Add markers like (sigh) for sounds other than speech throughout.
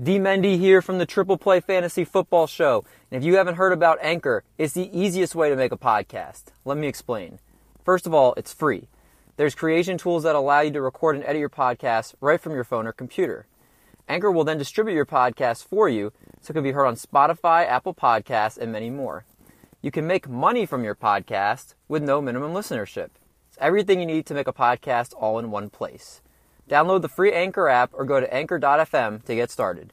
D. Mendy here from the Triple Play Fantasy Football Show. And if you haven't heard about Anchor, it's the easiest way to make a podcast. Let me explain. First of all, it's free. There's creation tools that allow you to record and edit your podcast right from your phone or computer. Anchor will then distribute your podcast for you so it can be heard on Spotify, Apple Podcasts, and many more. You can make money from your podcast with no minimum listenership. It's everything you need to make a podcast all in one place. Download the free Anchor app or go to anchor.fm to get started.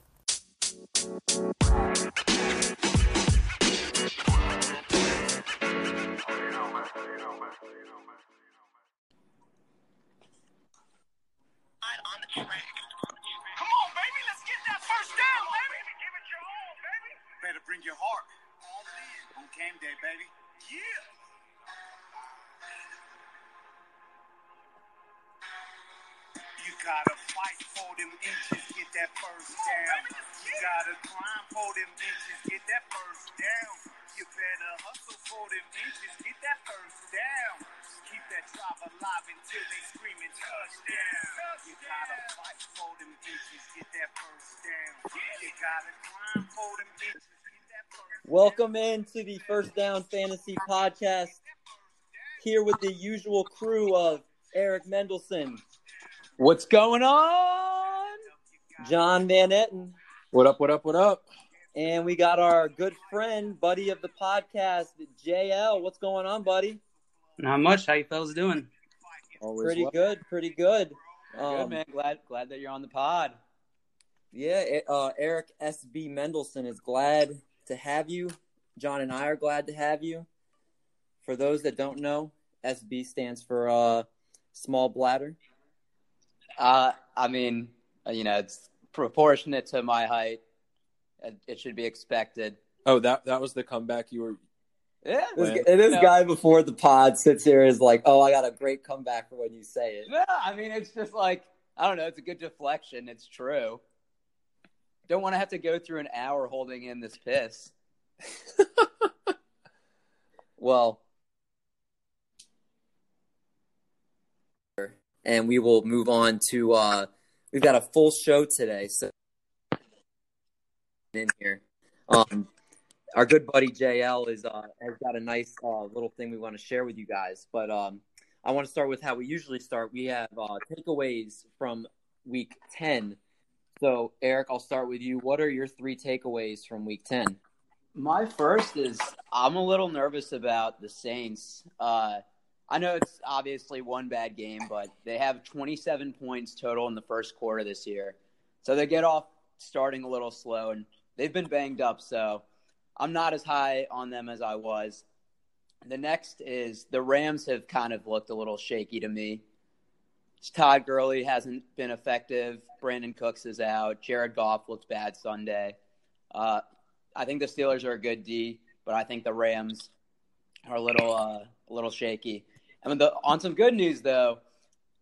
bring your heart. All in. On game day, baby. Yeah. Gotta fight for them inches, get that first down. You gotta climb for them inches, get that first down. You better hustle for them inches, get that first down. Keep that drive alive until they screaming touchdown. You gotta fight for them inches, get that first down. You gotta climb for them inches, get that first Welcome into the First Down Fantasy Podcast. Here with the usual crew of Eric Mendelson, What's going on? John Van Etten, What up, what up, what up? and we got our good friend, buddy of the podcast, JL. What's going on, buddy? Not much. How you fellas doing? Always Pretty well. good, pretty good. Good, Um, man. Glad glad that you're on the pod. Yeah, uh, Eric SB Mendelson is glad to have you. John and I are glad to have you. For those that don't know, SB stands for uh, small bladder. Uh, I mean, uh, you know, it's proportionate to my height. It, it should be expected. Oh, that that was the comeback you were. Yeah. This, and this no. guy before the pod sits here is like, "Oh, I got a great comeback for when you say it." Yeah, I mean, it's just like I don't know. It's a good deflection. It's true. Don't want to have to go through an hour holding in this piss. (laughs) Well, and we will move on to. Uh, we've got a full show today, so in here. Um, our good buddy JL is uh, has got a nice uh, little thing we want to share with you guys. But um, I want to start with how we usually start. We have uh, takeaways from week ten. So Eric, I'll start with you. What are your three takeaways from week ten? My first is I'm a little nervous about the Saints. Uh, I know it's obviously one bad game, but they have 27 points total in the first quarter this year. So they get off starting a little slow, and they've been banged up. So I'm not as high on them as I was. The next is the Rams have kind of looked a little shaky to me. Todd Gurley hasn't been effective. Brandin Cooks is out. Jared Goff looked bad Sunday. Uh, I think the Steelers are a good D, but I think the Rams are a little uh, a little shaky. I mean, the, on some good news though,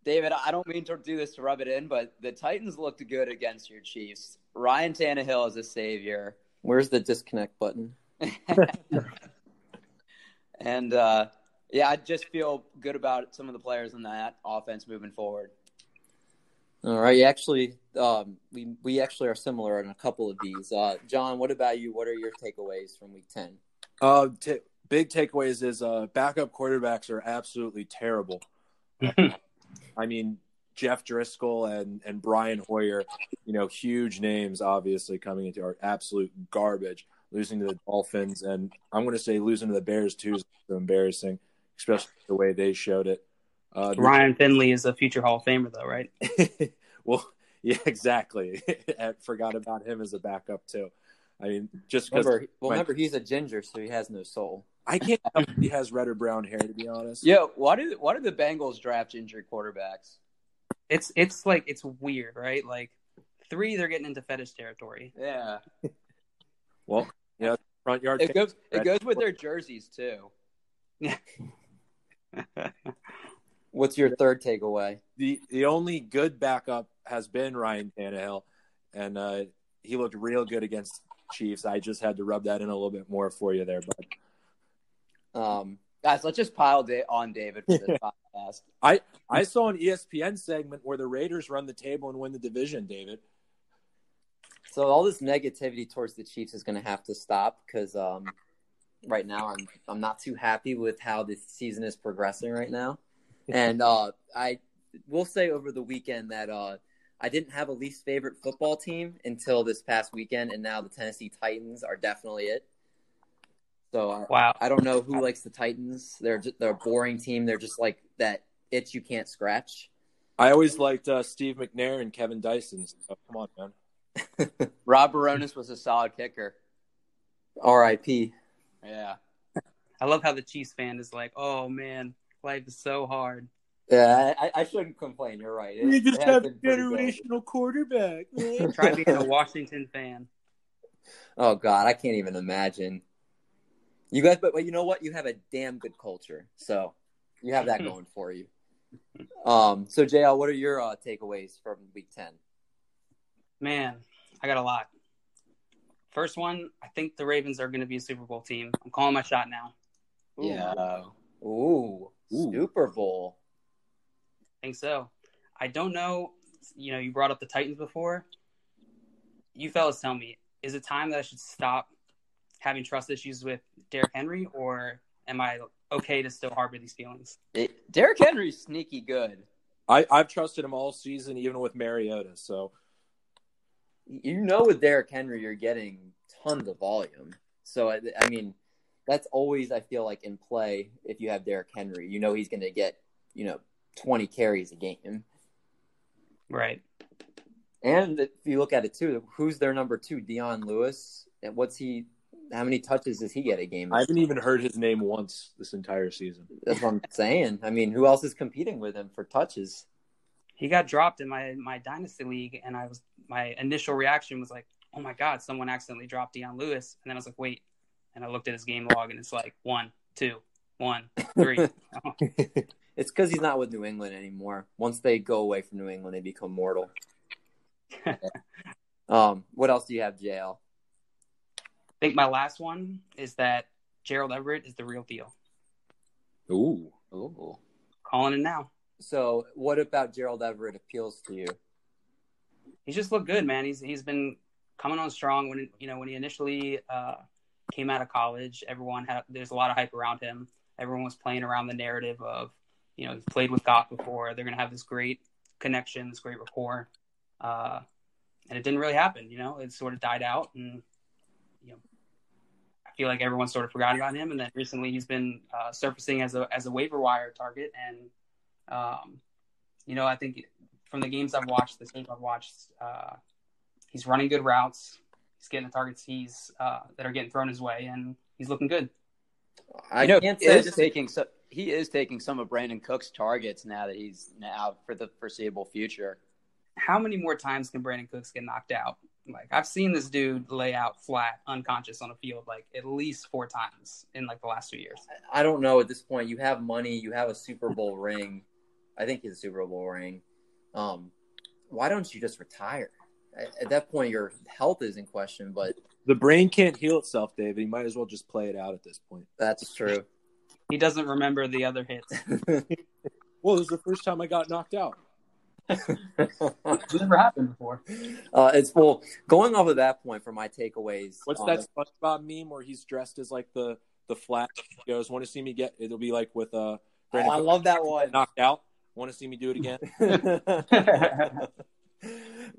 David, I don't mean to do this to rub it in, but the Titans looked good against your Chiefs. Ryan Tannehill is a savior, Where's the disconnect button? (laughs) and uh, yeah, I just feel good about some of the players in that offense moving forward. All right, you actually, um, we we actually are similar on a couple of these. Uh, John, what about you? What are your takeaways from Week Ten? Uh, t- big takeaways is uh, backup quarterbacks are absolutely terrible. (laughs) I mean, Jeff Driskel and and Brian Hoyer, you know, huge names obviously coming into are absolute garbage. Losing to the Dolphins and I'm going to say losing to the Bears too is embarrassing, especially the way they showed it. Uh, Ryan Finley is a future Hall of Famer, though, right? (laughs) well, (laughs) yeah, exactly. I forgot about him as a backup too. I mean, just because Remember, well, remember he's a ginger, so he has no soul. I can't tell if he has red or brown hair to be honest. Yeah, why do why do the Bengals draft injured quarterbacks? It's it's like it's weird, right? Like three, they're getting into fetish territory. Yeah, (laughs) Well, yeah, front yard. it goes it goes with their jerseys too. (laughs) What's your third takeaway? the the only good backup has been Ryan Tannehill, and uh, he looked real good against Chiefs. I just had to rub that in a little bit more for you there, but Um, Guys, let's just pile da- on David for this (laughs) podcast. I I saw an ESPN segment where the Raiders run the table and win the division. David, So all this negativity towards the Chiefs is going to have to stop because um, right now I'm I'm not too happy with how the season is progressing right now, (laughs) and uh, I will say over the weekend that uh, I didn't have a least favorite football team until this past weekend, and now the Tennessee Titans are definitely it. So uh, Wow. I don't know who likes the Titans. They're ju- they're a boring team. They're just like that itch you can't scratch. I always liked uh, Steve McNair and Kevin Dyson. So come on, man. (laughs) Rob Bironas was a solid kicker. R.I.P. Yeah. I love how the Chiefs fan is like, "Oh man, life is so hard." Yeah, I, I shouldn't complain. You're right. It- it has been pretty good. quarterback. Try being a Washington fan. Oh God, I can't even imagine. You guys, but, but you know what? You have a damn good culture, so you have that (laughs) going for you. Um, so JL, what are your uh, takeaways from Week Ten? Man, I got a lot. First one, I think the Ravens are going to be a Super Bowl team. I'm calling my shot now. Yeah. Ooh, Ooh. Super Bowl. I think so. I don't know. You know, you brought up the Titans before. You fellas tell me, is it time that I should stop having trust issues with Derrick Henry, or am I okay to still harbor these feelings? It, Derrick Henry's sneaky good. I, I've trusted him all season, even with Mariota. So You know, with Derrick Henry, you're getting tons of volume. So I, I mean, that's always I feel like in play. If you have Derrick Henry, you know he's going to get you know 20 carries a game. Right. And if you look at it too, who's their number two? Dion Lewis. And what's he? How many touches does he get a game? I haven't even heard his name once this entire season. That's what I'm saying. I mean, who else is competing with him for touches? He got dropped in my my dynasty league, and I was my initial reaction was like, "Oh my god, someone accidentally dropped Dion Lewis," and then I was like, "Wait," and I looked at his game log, and it's like one, two, one, three. (laughs) (laughs) It's because he's not with New England anymore. Once they go away from New England, they become mortal. (laughs) um, what else do you have, JL? I think my last one is that Gerald Everett is the real deal. Ooh. Ooh. Calling it now. So, what about Gerald Everett appeals to you? He's just looked good, man. He's he's been coming on strong. When you know when he initially uh, came out of college, everyone had there's a lot of hype around him. Everyone was playing around the narrative of you know he's played with Goff before. They're gonna have this great connection, this great rapport, uh, and it didn't really happen. You know, it sort of died out, and you know I feel like everyone sort of forgot about him. And then recently, he's been uh, surfacing as a as a waiver wire target, and um, you know I think from the games I've watched, the games I've watched, uh, he's running good routes. He's getting the targets he's uh, that are getting thrown his way, and he's looking good. I you know, can't he say is this- taking so, he is taking some of Brandin Cook's targets now that he's out for the foreseeable future. How many more times can Brandin Cooks get knocked out? Like I've seen this dude lay out flat, unconscious on a field like at least four times in like the last two years. I don't know at this point. You have money. You have a Super Bowl ring. I think he's a Super Bowl ring. Um, why don't you just retire? At, at that point, your health is in question. But The brain can't heal itself, David. You might as well just play it out at this point. that's true. He doesn't remember the other hits. (laughs) Well, this is the first time I got knocked out. It's never happened before. uh, it's well going off of that point for my takeaways. What's um, that SpongeBob meme where he's dressed as like the the flat? He goes, "Want to see me get?" It'll be like with uh, Oh, I love that one. knocked out. Want to see me do it again? (laughs)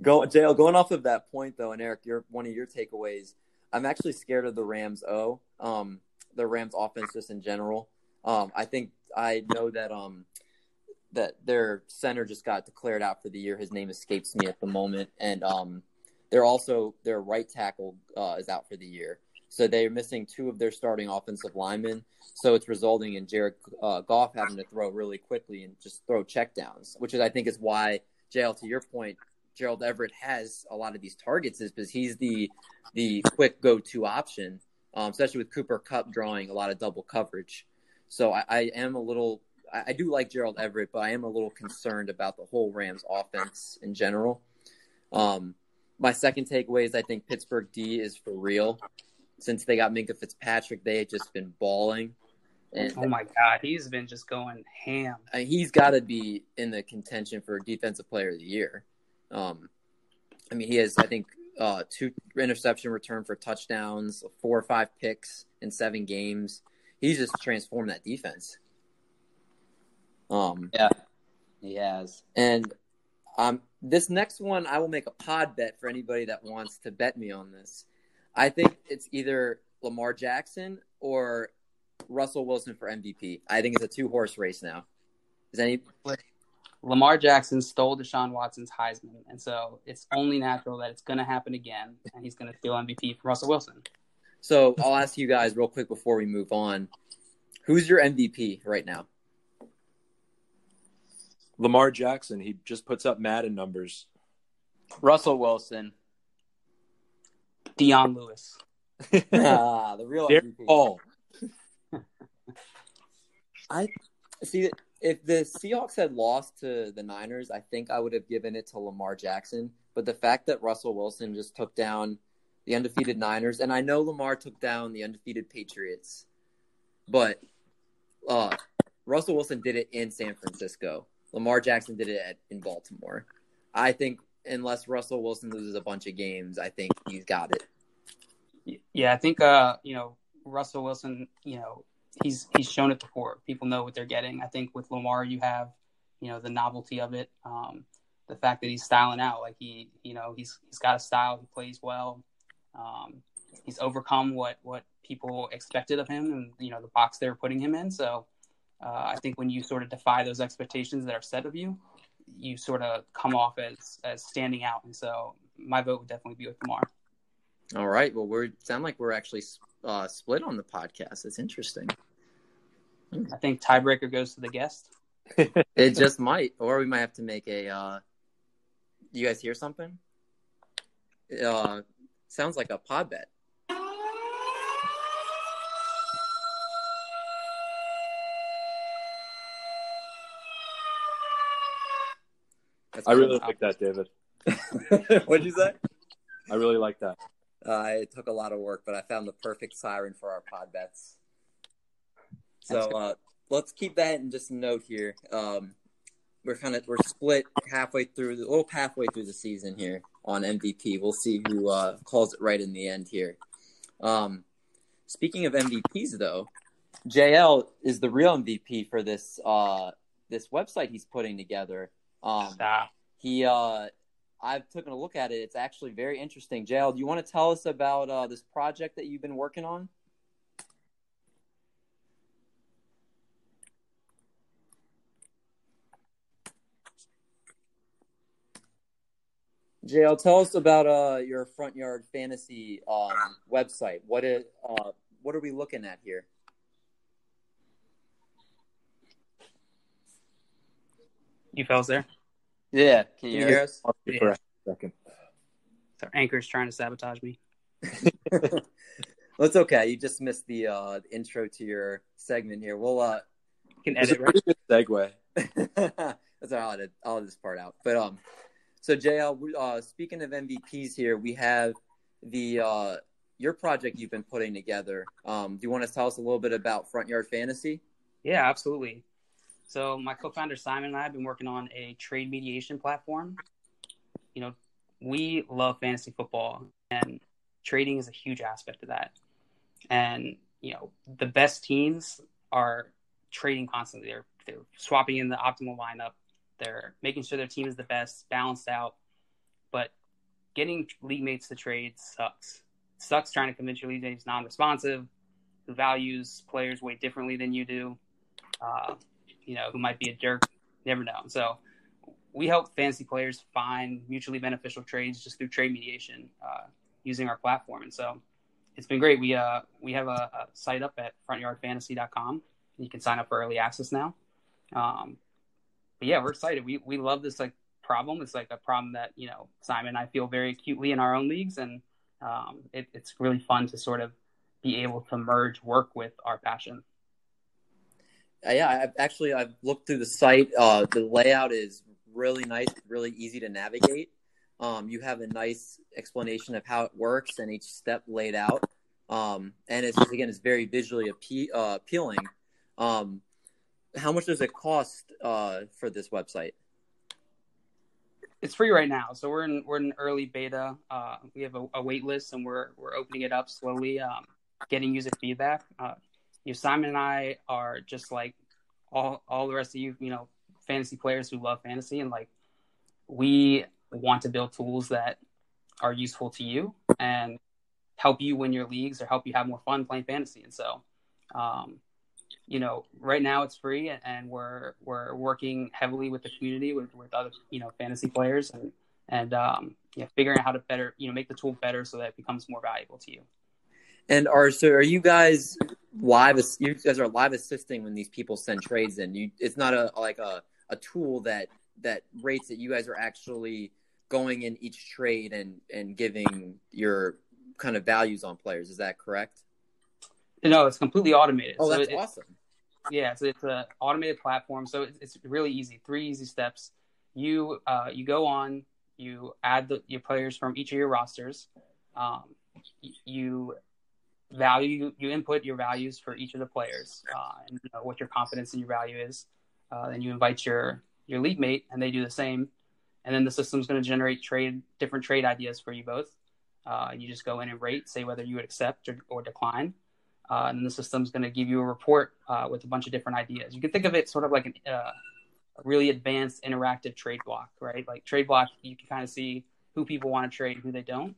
Go, JL, going off of that point though, and Eric, your one of your takeaways. I'm actually scared of the Rams. O, um, the Rams offense just in general. Um, I think I know that um that their center just got declared out for the year. His name escapes me at the moment, and um, they're also their right tackle uh, is out for the year. So they're missing two of their starting offensive linemen. So it's resulting in Jared uh, Goff having to throw really quickly and just throw checkdowns, which is I think is why JL, to your point, Gerald Everett has a lot of these targets is because he's the the quick go to option, um, especially with Cooper Kupp drawing a lot of double coverage. So I, I am a little I, I do like Gerald Everett, but I am a little concerned about the whole Rams offense in general. Um, my second takeaway is I think Pittsburgh D is for real. Since they got Minkah Fitzpatrick, they had just been balling. And Oh my god, he's been just going ham. I mean, he's got to be in the contention for defensive player of the year. Um, I mean, he has, I think, uh, two interception return for touchdowns, four or five picks in seven games. He's just transformed that defense. Um, Yeah, he has. and um, this next one, I will make a pod bet for anybody that wants to bet me on this. I think it's either Lamar Jackson or Russell Wilson for MVP. I think it's a two horse race now. Is any Lamar Jackson stole Deshaun Watson's Heisman, and so it's only natural that it's going to happen again, and he's going to steal MVP from Russell Wilson. so? I'll ask you guys real quick before we move on. Who's your MVP right now? Lamar Jackson, he just puts up Madden numbers. Russell Wilson. Dion Lewis. (laughs) ah, the real Derek MVP. Hall. (laughs) I see. If the Seahawks had lost to the Niners, I think I would have given it to Lamar Jackson. But the fact that Russell Wilson just took down the undefeated Niners, and I know Lamar took down the undefeated Patriots, but uh, Russell Wilson did it in San Francisco. Lamar Jackson did it at, in Baltimore. I think unless Russell Wilson loses a bunch of games, I think he's got it. Yeah, I think uh, you know Russell Wilson. You know he's he's shown it before. People know what they're getting. I think with Lamar, you have you know the novelty of it, um, the fact that he's styling out. Like he, you know, he's he's got a style. He plays well. Um, he's overcome what what people expected of him, and you know the box they were putting him in. So uh, I think when you sort of defy those expectations that are set of you, you sort of come off as as standing out. And so my vote would definitely be with Lamar. All right. Well, we sound like we're actually uh, split on the podcast. It's interesting. I think tiebreaker goes to the guest. (laughs) It just might, or we might have to make a. Uh, you guys hear something? Uh, sounds like a pod bet. That's I really like that, David. (laughs) What'd you say? I really like that. Uh, it took a lot of work, but I found the perfect siren for our pod bets. So uh, let's keep that in just note here. Um, we're kind of we're split halfway through, the, a little halfway through the season here on MVP. We'll see who uh, calls it right in the end here. Um, speaking of MVPs, though, JL is the real MVP for this uh, this website he's putting together. Um, Stop. he uh I've taken a look at it. It's actually very interesting. JL, do you want to tell us about uh, this project that you've been working on? JL, tell us about uh, your front yard fantasy um, website. What is uh, what are we looking at here? You fellas there? Yeah, can Can you you hear hear us? Pause it For a second. So anchor's trying to sabotage me. (laughs) well, it's okay. You just missed the uh, intro to your segment here. We'll uh, You can It's a edit, right? pretty good segue. (laughs) That's all right. I'll edit, I'll this part out. But um, so JL, uh, speaking of MVPs here, we have the uh, your project you've been putting together. Um, do you want to tell us a little bit about Front Yard Fantasy? Yeah, absolutely. So my co-founder Simon and I have been working on a trade mediation platform. You know, we love fantasy football, and trading is a huge aspect of that. And you know, the best teams are trading constantly. They're they're swapping in the optimal lineup. They're making sure their team is the best, balanced out. But getting league mates to trade sucks. It sucks trying to convince your league mates non-responsive, who values players way differently than you do. Uh, you know, who might be a jerk. Never know. So we help fantasy players find mutually beneficial trades just through trade mediation uh, using our platform. And so it's been great. We uh we have a, a site up at frontyardfantasy.com. You can sign up for early access now. Um, but yeah, we're excited. We we love this like problem. It's like a problem that you know Simon and I feel very acutely in our own leagues, and um, it, it's really fun to sort of be able to merge work with our passion. Uh, yeah, I've actually I've looked through the site. Uh, the layout is really nice, really easy to navigate. Um, you have a nice explanation of how it works and each step laid out. Um, and it's again, it's very visually appe- uh, appealing. Um, how much does it cost uh, for this website? it's free right now. So we're in we're in early beta. Uh, we have a, a wait list, and we're we're opening it up slowly, um, getting user feedback. Know, Simon and I are just like all all the rest of you, you know, fantasy players who love fantasy, and like we want to build tools that are useful to you and help you win your leagues or help you have more fun playing fantasy. And so, um, you know, right now it's free, and we're we're working heavily with the community with, with other you know fantasy players and and um, yeah, figuring out how to better you know make the tool better so that it becomes more valuable to you. And are so are you guys live? You guys are live assisting when these people send trades in. You, it's not a like a, a tool that that rates that you guys are actually going in each trade and and giving your kind of values on players. Is that correct? No, it's completely automated. Oh, So that's it- awesome. Yeah, so it's an automated platform. So it's, it's really easy. Three easy steps. You uh, you go on. You add the, your players from each of your rosters. Um, you value you input your values for each of the players uh, and you know, what your confidence and your value is. Uh, then you invite your your league mate, and they do the same. And then the system's going to generate trade different trade ideas for you both. Uh, you just go in and rate, say whether you would accept or, or decline uh, and the system's going to give you a report uh, with a bunch of different ideas. You can think of it sort of like an, uh, a really advanced interactive trade block, right? Like trade block, you can kind of see who people want to trade, who they don't.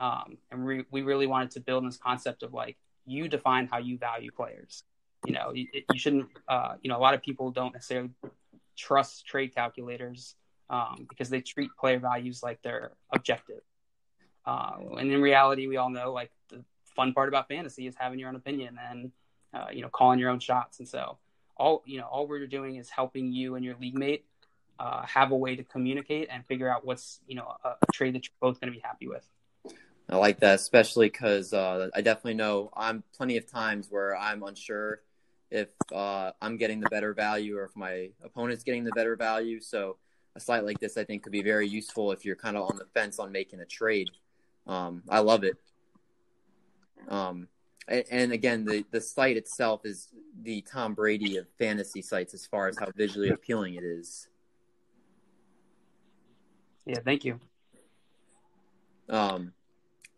Um, and we, we really wanted to build this concept of like you define how you value players. You know, you, you shouldn't. Uh, you know, a lot of people don't necessarily trust trade calculators um, because they treat player values like they're objective. Uh, and in reality, we all know like the fun part about fantasy is having your own opinion and uh, you know calling your own shots. And so all you know all we're doing is helping you and your league mate uh, have a way to communicate and figure out what's you know a, a trade that you're both going to be happy with. I like that, especially because uh, I definitely know I'm plenty of times where I'm unsure if uh, I'm getting the better value or if my opponent's getting the better value. So a site like this, I think, could be very useful if you're kind of on the fence on making a trade. Um, I love it. Um, and, and again, the the site itself is the Tom Brady of fantasy sites as far as how visually appealing it is. Yeah, thank you. Um,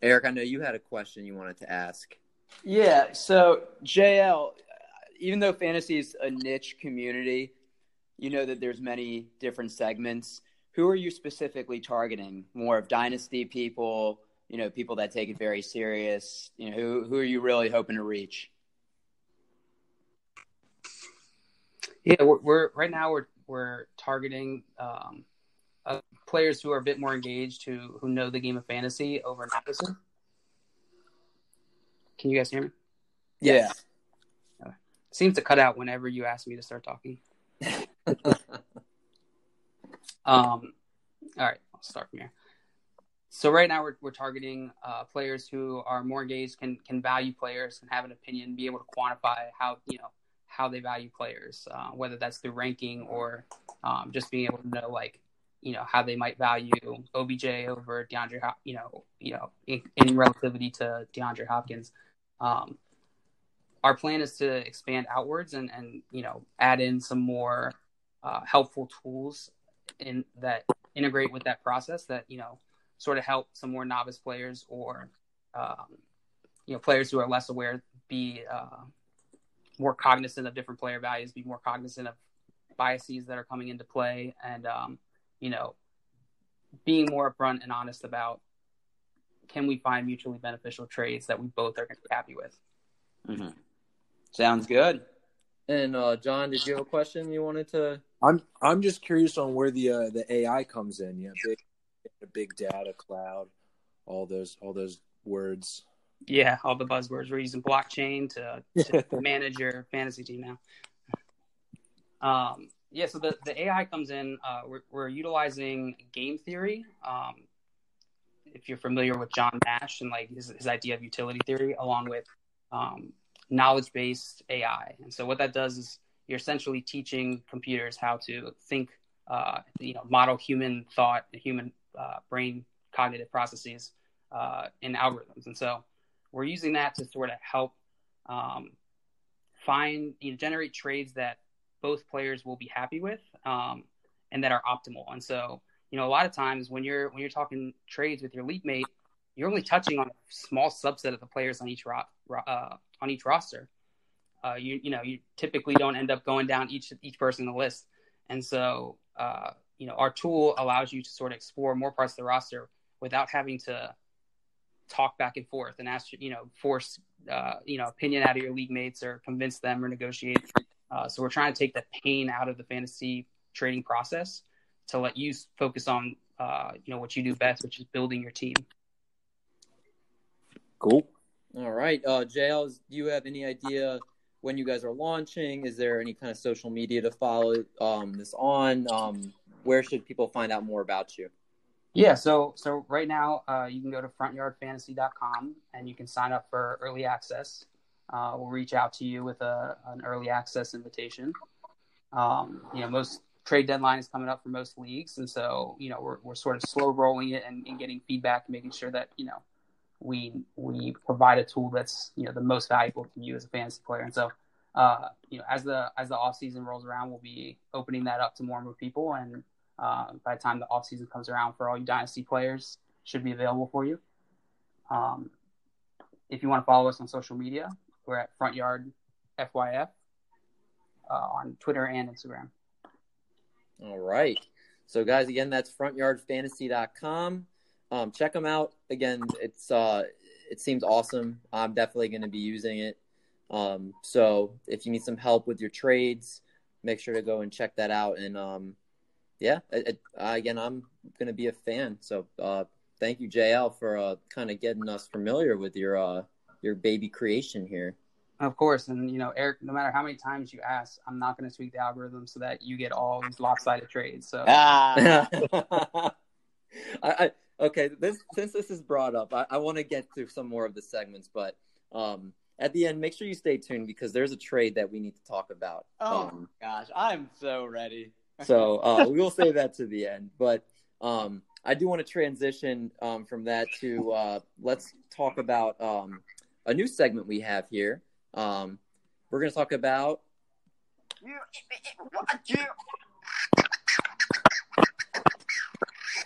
Eric, I know you had a question you wanted to ask. Yeah. So JL, even though fantasy is a niche community, you know that there's many different segments. Who are you specifically targeting? More of dynasty people, you know, people that take it very serious. You know, who who are you really hoping to reach? Yeah, we're, we're right now we're we're targeting um, uh, players who are a bit more engaged, who who know the game of fantasy over novices. Can you guys hear me? Yeah. seems to cut out whenever you ask me to start talking. (laughs) Um, all right, I'll start from here. So right now we're we're targeting uh, players who are more engaged, can can value players, and have an opinion, be able to quantify how you know how they value players, uh, whether that's through ranking or um, just being able to know like you know how they might value OBJ over DeAndre, you know, you know, in, in relativity to DeAndre Hopkins. Um, our plan is to expand outwards and and you know add in some more uh, helpful tools in that integrate with that process that you know sort of help some more novice players or um, you know players who are less aware be uh, more cognizant of different player values, be more cognizant of biases that are coming into play, and um, you know being more upfront and honest about can we find mutually beneficial trades that we both are going to be happy with. Mm-hmm. Sounds good. And uh, John, did you have a question you wanted to? I'm I'm just curious on where the uh, the AI comes in. Yeah, big, big data cloud, all those all those words. Yeah, all the buzzwords. We're using blockchain to, to (laughs) manage your fantasy team now. Um, yeah, so the, the AI comes in. Uh, we're, we're utilizing game theory. Um, if you're familiar with John Nash and like his, his idea of utility theory, along with um, knowledge based AI. And so what that does is you're essentially teaching computers how to think, uh, you know, model human thought, human uh, brain cognitive processes uh, in algorithms. And so we're using that to sort of help um, find, you know, generate trades that both players will be happy with um, and that are optimal. And so, you know, a lot of times when you're when you're talking trades with your league mate, you're only touching on a small subset of the players on each ro- uh, on each roster. Uh, you you know you typically don't end up going down each each person in the list, and so uh, you know our tool allows you to sort of explore more parts of the roster without having to talk back and forth and ask you know force uh, you know opinion out of your league mates or convince them or negotiate. Uh, so we're trying to take the pain out of the fantasy trading process to let you focus on uh, you know what you do best, which is building your team. Cool. All right, uh, JL, do you have any idea when you guys are launching? Is there any kind of social media to follow um, this on? Um, where should people find out more about you? Yeah, so so right now uh, you can go to frontyardfantasy.com and you can sign up for early access. Uh, we'll reach out to you with a, an early access invitation. Um, you know, most trade deadline is coming up for most leagues, and so you know we're we're sort of slow rolling it and, and getting feedback, and making sure that you know we we provide a tool that's you know the most valuable to you as a fantasy player. And so uh, you know as the as the off season rolls around, we'll be opening that up to more and more people, and uh, by the time the off season comes around for all you dynasty players, should be available for you. Um, if you want to follow us on social media, we're at Front Yard FYF uh, on Twitter and Instagram. All right. So, guys, again, that's frontyardfantasy.com. Um, check them out. Again, it's uh, it seems awesome. I'm definitely going to be using it. Um, so, if you need some help with your trades, make sure to go and check that out. And um, yeah, it, again, I'm going to be a fan. So, uh, thank you, JL, for uh, kind of getting us familiar with your uh, your baby creation here. Of course, and you know, Eric. No matter how many times you ask, I'm not going to tweak the algorithm so that you get all these lopsided trades. So, Ah, (laughs) I, I okay. This since this is brought up, I, I want to get through some more of the segments, but um, at the end, make sure you stay tuned because there's a trade that we need to talk about. oh Um, gosh, I'm so ready. so uh, (laughs) we will save that to the end. But um, I do want to transition um, from that to uh, let's talk about um, a new segment we have here. Um, we're going to talk about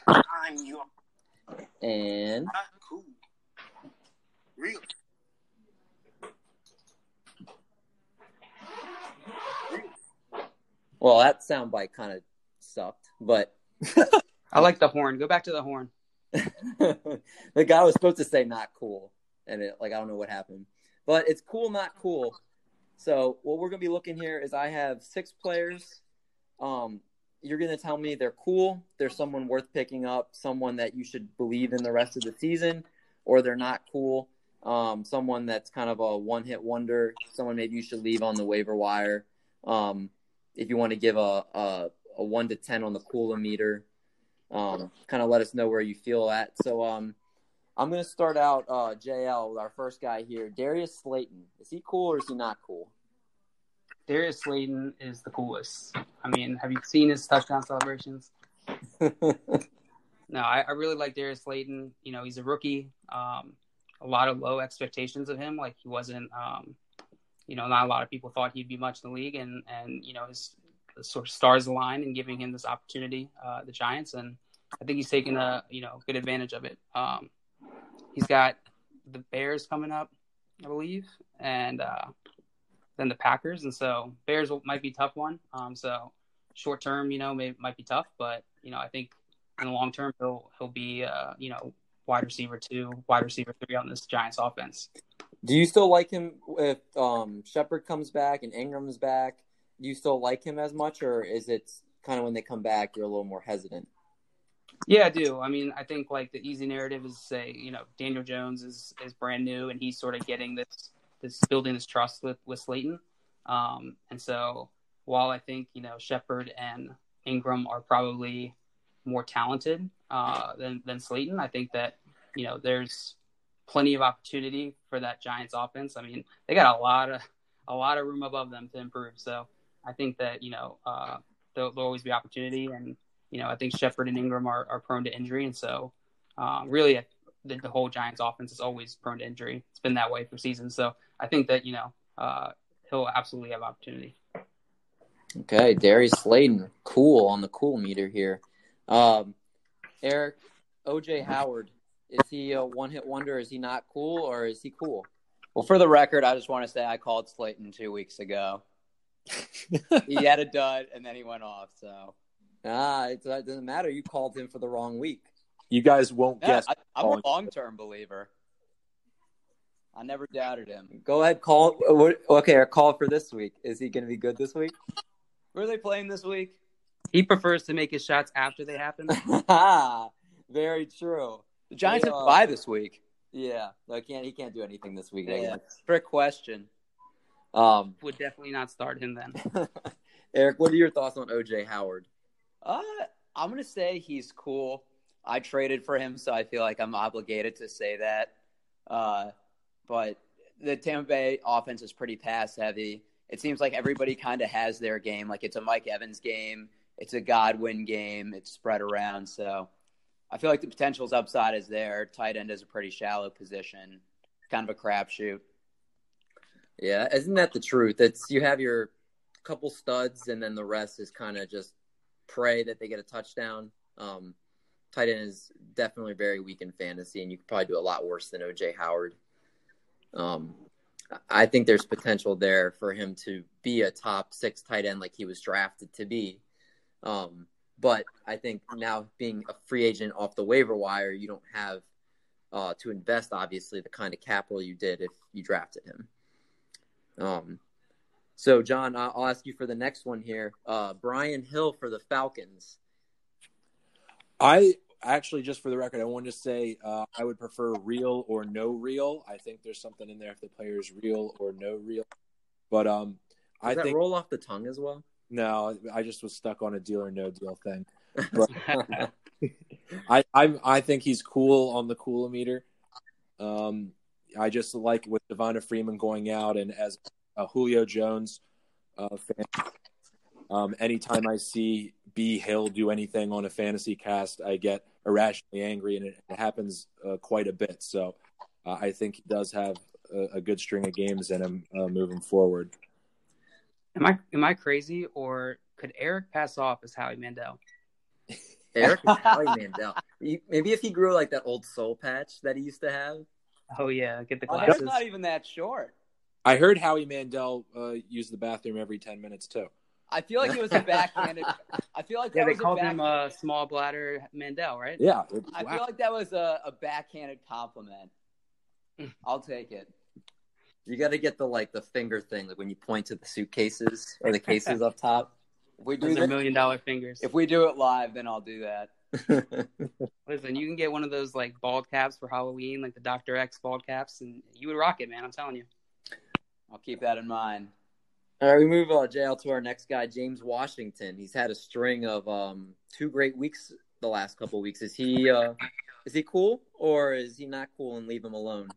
I'm your and cool. Real. well, that soundbite kind of sucked, but I like the horn. Go back to the horn. (laughs) the guy was supposed to say not cool, and it like I don't know what happened, but it's cool, not cool. So what we're gonna be looking here is I have six players. Um, you're gonna tell me they're cool, they're someone worth picking up, someone that you should believe in the rest of the season, or they're not cool. Um, someone that's kind of a one-hit wonder, someone maybe you should leave on the waiver wire. Um, if you want to give a, a a one to ten on the cooler meter, um, kind of let us know where you feel at. So um, I'm going to start out uh, JL with our first guy here, Darius Slayton. Is he cool or is he not cool? Darius Slayton is the coolest. I mean, have you seen his touchdown celebrations? (laughs) No, I, I really like Darius Slayton. You know, he's a rookie. Um, a lot of low expectations of him. Like he wasn't, um, you know, not a lot of people thought he'd be much in the league, and and you know his sort of stars align and giving him this opportunity, uh, the Giants, and I think he's taken a you know good advantage of it. Um, he's got the Bears coming up, I believe, and uh, then the Packers, and so Bears might be tough one. Um, so short term, you know, may, might be tough, but you know, I think in the long term, he'll he'll be uh, you know wide receiver two, wide receiver three on this Giants offense. Do you still like him if um, Shepard comes back and Ingram's back? Do you still like him as much, or is it kind of when they come back you're a little more hesitant? Yeah, I do. I mean, I think like the easy narrative is say, you know, Daniel Jones is is brand new and he's sort of getting this this building this trust with with Slayton. Um, and so while I think you know Shepard and Ingram are probably more talented uh, than than Slayton, I think that you know there's plenty of opportunity for that Giants offense. I mean, they got a lot of a lot of room above them to improve. So I think that you know uh, there'll, there'll always be opportunity, and you know I think Shepard and Ingram are, are prone to injury, and so um, really the, the whole Giants offense is always prone to injury. It's been that way for seasons. So I think that you know uh, he'll absolutely have opportunity. Okay, Darius Slayton, cool on the cool meter here. Um, Eric, OJ Howard, is he a one hit wonder? Is he not cool or is he cool? Well, for the record, I just want to say I called Slayton two weeks ago. (laughs) he had a dud and then he went off. So Ah, it, it doesn't matter. You called him for the wrong week. You guys won't yeah, guess. I, I'm a long term believer. I never doubted him. Go ahead, call. Okay, or call for this week. Is he going to be good this week? Who are they playing this week? He prefers to make his shots after they happen. (laughs) Very true. The Giants Yeah. have a bye this week. Yeah, I can't. He can't do anything this week. I Yeah. Trick question. Um, Would definitely not start him then. (laughs) Eric, what are your thoughts on OJ Howard? Uh, I'm gonna say he's cool. I traded for him, so I feel like I'm obligated to say that. Uh, but the Tampa Bay offense is pretty pass heavy. It seems like everybody kind of has their game. Like it's a Mike Evans game, it's a Godwin game. It's spread around, so I feel like the potential's upside is there. Tight end is a pretty shallow position, kind of a crapshoot. Yeah, isn't that the truth? It's you have your couple studs, and then the rest is kind of just pray that they get a touchdown. Um, tight end is definitely very weak in fantasy, and you could probably do a lot worse than OJ Howard. Um, I think there's potential there for him to be a top six tight end like he was drafted to be. Um, but I think now being a free agent off the waiver wire, you don't have uh, to invest obviously the kind of capital you did if you drafted him. Um, so John, I'll ask you for the next one here. Uh, Brian Hill for the Falcons. I actually, just for the record, I wanted to say uh, I would prefer real or no real. I think there's something in there if the player is real or no real. But um, Does I that think roll off the tongue as well? no, I just was stuck on a deal or no deal thing. (laughs) But I, I I think he's cool on the coolometer. Um, I just like with Devonta Freeman going out and as a Julio Jones uh, fan. Um, anytime I see B Hill do anything on a fantasy cast, I get irrationally angry, and it, it happens uh, quite a bit. So uh, I think he does have a, a good string of games in him uh, moving forward. Am I am I crazy or could Eric pass off as Howie Mandel? (laughs) Eric is Howie Mandel. Maybe if he grew like that old soul patch that he used to have. Oh yeah, get the Oh, glasses. that's not even that short. I heard Howie Mandel uh, use the bathroom every ten minutes too. I feel like it was a (laughs) backhanded. I feel like that yeah, they was a called back, him uh, small bladder Mandel, right? Yeah, it- I wow. feel like that was a, a backhanded compliment. (laughs) I'll take it. You got to get the like the finger thing, like when you point to the suitcases or the cases up top. If we do Those that, million dollar fingers. if we do it live, then I'll do that. (laughs) Listen, you can get one of those like bald caps for Halloween, like the Doctor X bald caps, and you would rock it, man. I'm telling you. I'll keep that in mind. All right, we move uh, JL to our next guy, James Washington. He's had a string of um, two great weeks the last couple of weeks. Is he uh, is he cool or is he not cool and leave him alone?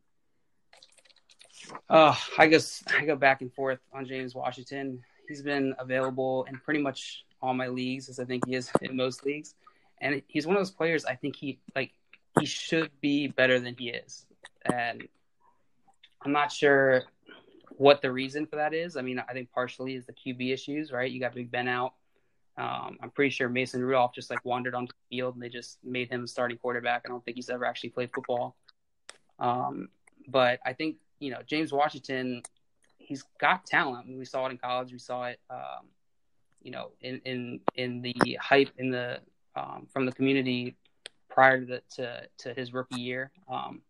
Oh, I guess I go back and forth on James Washington. He's been available in pretty much all my leagues, as I think he is in most leagues. And he's one of those players I think he like he should be better than he is. And I'm not sure what the reason for that is. I mean, I think partially is the QB issues, right? You got Big Ben out. Um, I'm pretty sure Mason Rudolph just like wandered onto the field and they just made him starting quarterback. I don't think he's ever actually played football. Um, but I think you know James Washington, he's got talent. We saw it in college. We saw it, um, you know, in in in the hype in the um, from the community prior to the, to to his rookie year. Um,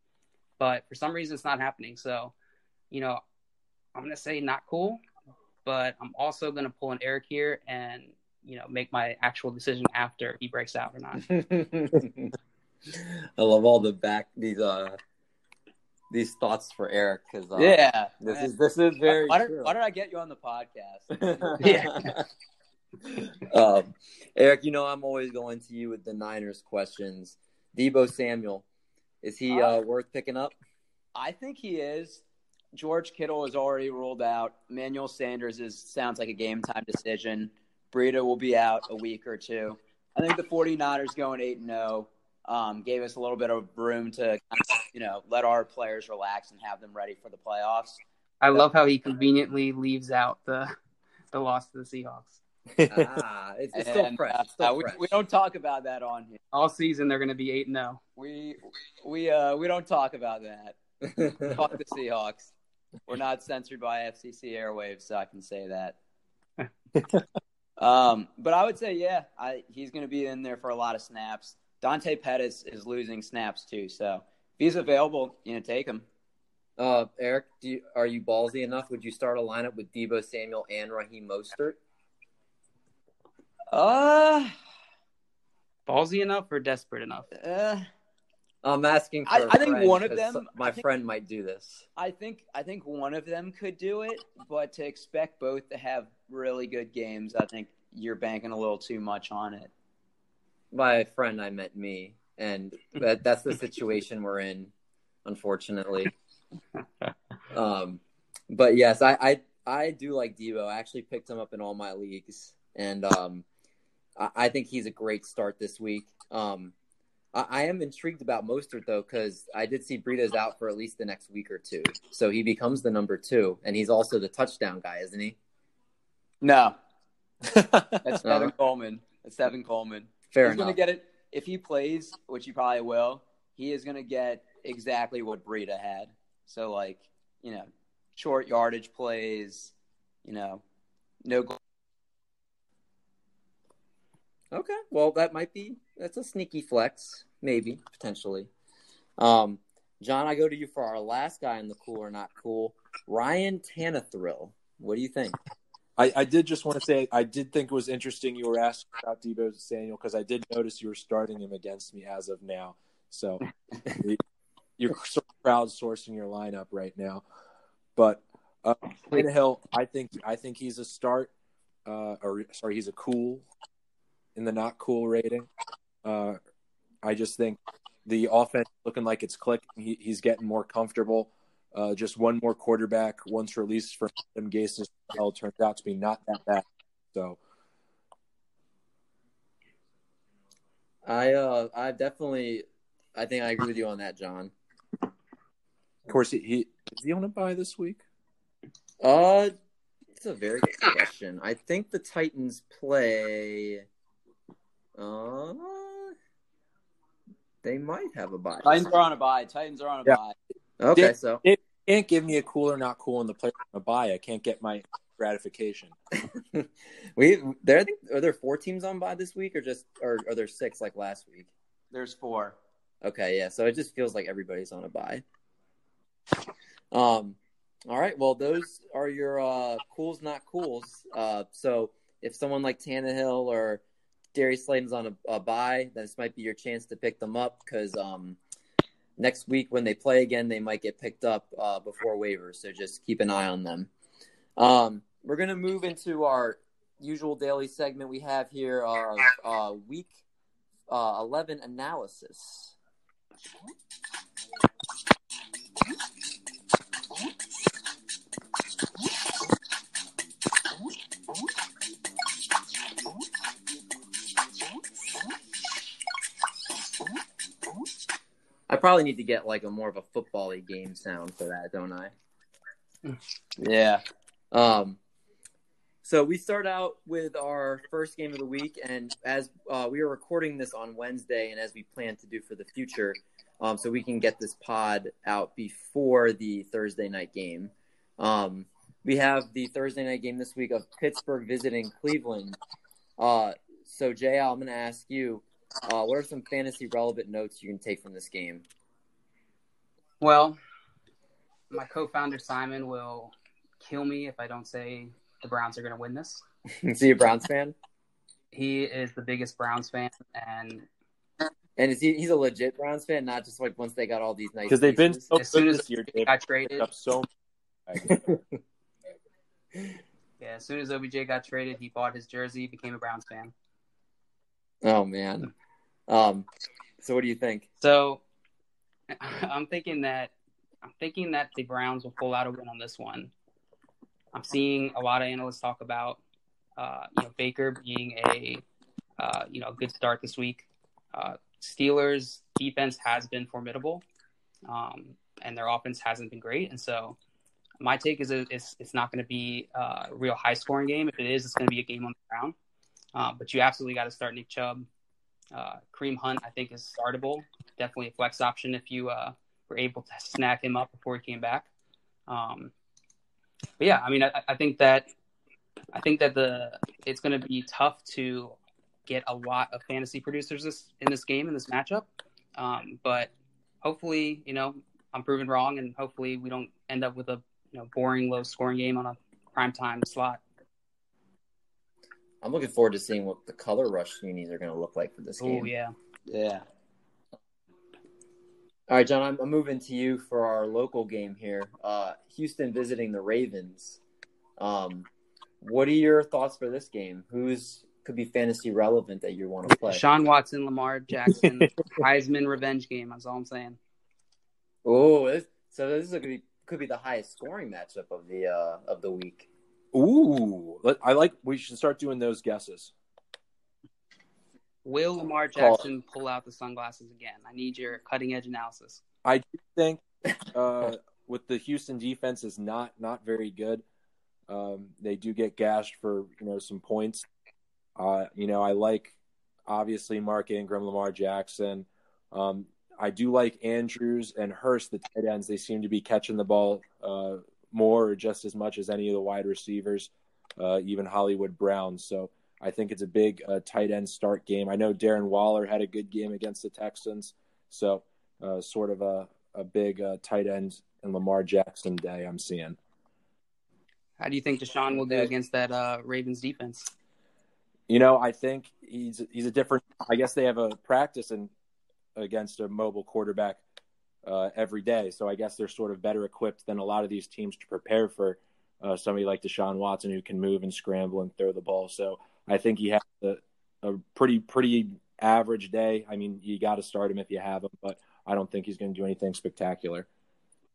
but for some reason, it's not happening. So, you know, I'm gonna say not cool, but I'm also gonna pull an Eric here and you know make my actual decision after he breaks out or not. (laughs) I love all the back these uh these thoughts for Eric because uh, yeah. this man. is this is very why, why, true. did, why did I get you on the podcast? (laughs) Yeah. (laughs) um, Eric, you know I'm always going to you with the Niners questions. Deebo Samuel, is he uh, Uh, worth picking up? I think he is. George Kittle is already ruled out. Manuel Sanders is sounds like a game time decision. Breida will be out a week or two. I think the 49ers going 8 and 0 um, gave us a little bit of room to kind of, you know let our players relax and have them ready for the playoffs. I love how he conveniently leaves out the the loss to the Seahawks. ah, it's, it's still And, fresh. uh, It's still we, fresh. we don't talk about that on here. All season they're going to be eight and oh. zero. We we uh we don't talk about that. (laughs) Fuck the Seahawks. We're not censored by FCC airwaves, so I can say that. (laughs) um, but I would say, yeah, I, he's going to be in there for a lot of snaps. Dante Pettis is losing snaps too, so if he's available, you know, take him. Uh, Eric, do you, are you ballsy enough? Would you start a lineup with Deebo Samuel and Raheem Mostert? Uh, Ballsy enough or desperate enough? uh I'm asking. For I- a I think one of them- My think- friend might do this. I think I think one of them could do it, but to expect both to have really good games, I think you're banking a little too much on it. By friend, I meant me, and that, that's the situation we're in, unfortunately. (laughs) Um, but yes, I, I I do like Deebo. I actually picked him up in all my leagues, and um, I, I think he's a great start this week. Um, I, I am intrigued about Mostert though, because I did see Breida's out for at least the next week or two, so he becomes the number two, and he's also the touchdown guy, isn't he? No, (laughs) that's No. Tevin Coleman. That's Tevin Coleman. Fair he's enough. going to get it if he plays, which he probably will. He is going to get exactly what Breida had. So, like, you know, short yardage plays. You know, no. goal. Okay, well, that might be that's a sneaky flex, maybe potentially. Um, John, I go to you for our last guy in the cool or not cool, Ryan Tannehill. What do you think? I, I did just want to say I did think it was interesting you were asking about Deebo Samuel because I did notice you were starting him against me as of now. So (laughs) you're sort of crowdsourcing your lineup right now. But uh, Hill, I think I think he's a start, uh, or sorry, he's a cool in the not cool rating. Uh, I just think the offense looking like it's clicking. He, he's getting more comfortable. Uh, just one more quarterback once released from Adam Gase as well out to be not that bad. So I uh, I definitely, I think I agree with you on that, John. of course he, he is he on a bye this week? Uh, it's a very good question. I think the Titans play. Uh, they might have a bye. Titans are on a bye. Titans are on a Yeah. bye. Okay, Did- so Can't give me a cool or not cool in the player on a bye. I can't get my gratification. (laughs) we there. I think are there four teams on bye this week, or just or are there six like last week? There's four. Okay, yeah. So it just feels like everybody's on a bye. Um, all right. Well, those are your uh, cools, not cools. Uh, so if someone like Tannehill or Darius Slayton's on a, a then this might be your chance to pick them up because um, next week when they play again, they might get picked up uh, before waivers. So just keep an eye on them. Um, we're gonna move into our usual daily segment we have here, our uh, week uh, 11 analysis. I probably need to get like a more of a football-y game sound for that, don't I? Yeah. Um, so we start out with our first game of the week, and as uh, we are recording this on Wednesday, and as we plan to do for the future, um, so we can get this pod out before the Thursday night game. Um, we have the Thursday night game this week of Pittsburgh visiting Cleveland. Uh, so Jay, I'm going to ask you, uh, what are some fantasy relevant notes you can take from this game? Well, my co-founder Simon will kill me if I don't say the Browns are going to win this. (laughs) See a Browns fan, He is the biggest Browns fan, and and is he, he's a legit Browns fan, not just like once they got all these nice Because they've been so as soon as this year. OBJ They've got traded, up so (laughs) yeah, as soon as OBJ got traded, he bought his jersey, became a Browns fan. Oh man. Um. So what do you think? So (laughs) I'm thinking that I'm thinking that the Browns will pull out a win on this one. I'm seeing a lot of analysts talk about uh, you know Baker being a uh, you know good start this week. Uh, Steelers defense has been formidable, um, and their offense hasn't been great, and so my take is it- it's it's not going to be a real high scoring game. If it is, it's going to be a game on the ground. Uh, but you absolutely got to start Nick Chubb. Uh, Kareem Hunt, I think, is startable. Definitely a flex option if you uh, were able to snag him up before he came back. Um, but yeah, I mean, I, I think that I think that the it's going to be tough to get a lot of fantasy producers this, in this game in this matchup. Um, but hopefully, you know, I'm proven wrong, and hopefully we don't end up with a you know boring, low scoring game on a prime time slot. I'm looking forward to seeing what the color rush unis are going to look like for this game. Oh yeah, Yeah. All right, John, I'm, I'm moving to you for our local game here. Uh, Houston visiting the Ravens. Um, what are your thoughts for this game? Who's could be fantasy relevant that you want to play? Sean Watson, Lamar Jackson, (laughs) Heisman revenge game. That's all I'm saying. Oh, so this is going to be could be the highest scoring matchup of the uh, of the week. Ooh, I like. We should start doing those guesses. Will Lamar Call. Jackson pull out the sunglasses again? I need your cutting edge analysis. I do think uh, with the Houston defense is not not very good. Um, they do get gashed for you know some points. Uh, you know, I like obviously Mark Ingram, Lamar Jackson. Um, I do like Andrews and Hurst, the tight ends. They seem to be catching the ball uh, more or just as much as any of the wide receivers, uh, even Hollywood Brown. So I think it's a big uh, tight end start game. I know Darren Waller had a good game against the Texans. So uh, sort of a, a big uh, tight end and Lamar Jackson day I'm seeing. How do you think Deshaun will do against that uh, Ravens defense? You know, I think he's he's a different. I guess they have a practice and against a mobile quarterback uh, every day, so I guess they're sort of better equipped than a lot of these teams to prepare for uh, somebody like Deshaun Watson who can move and scramble and throw the ball. So I think he has a, a pretty pretty average day. I mean, you got to start him if you have him, but I don't think he's going to do anything spectacular.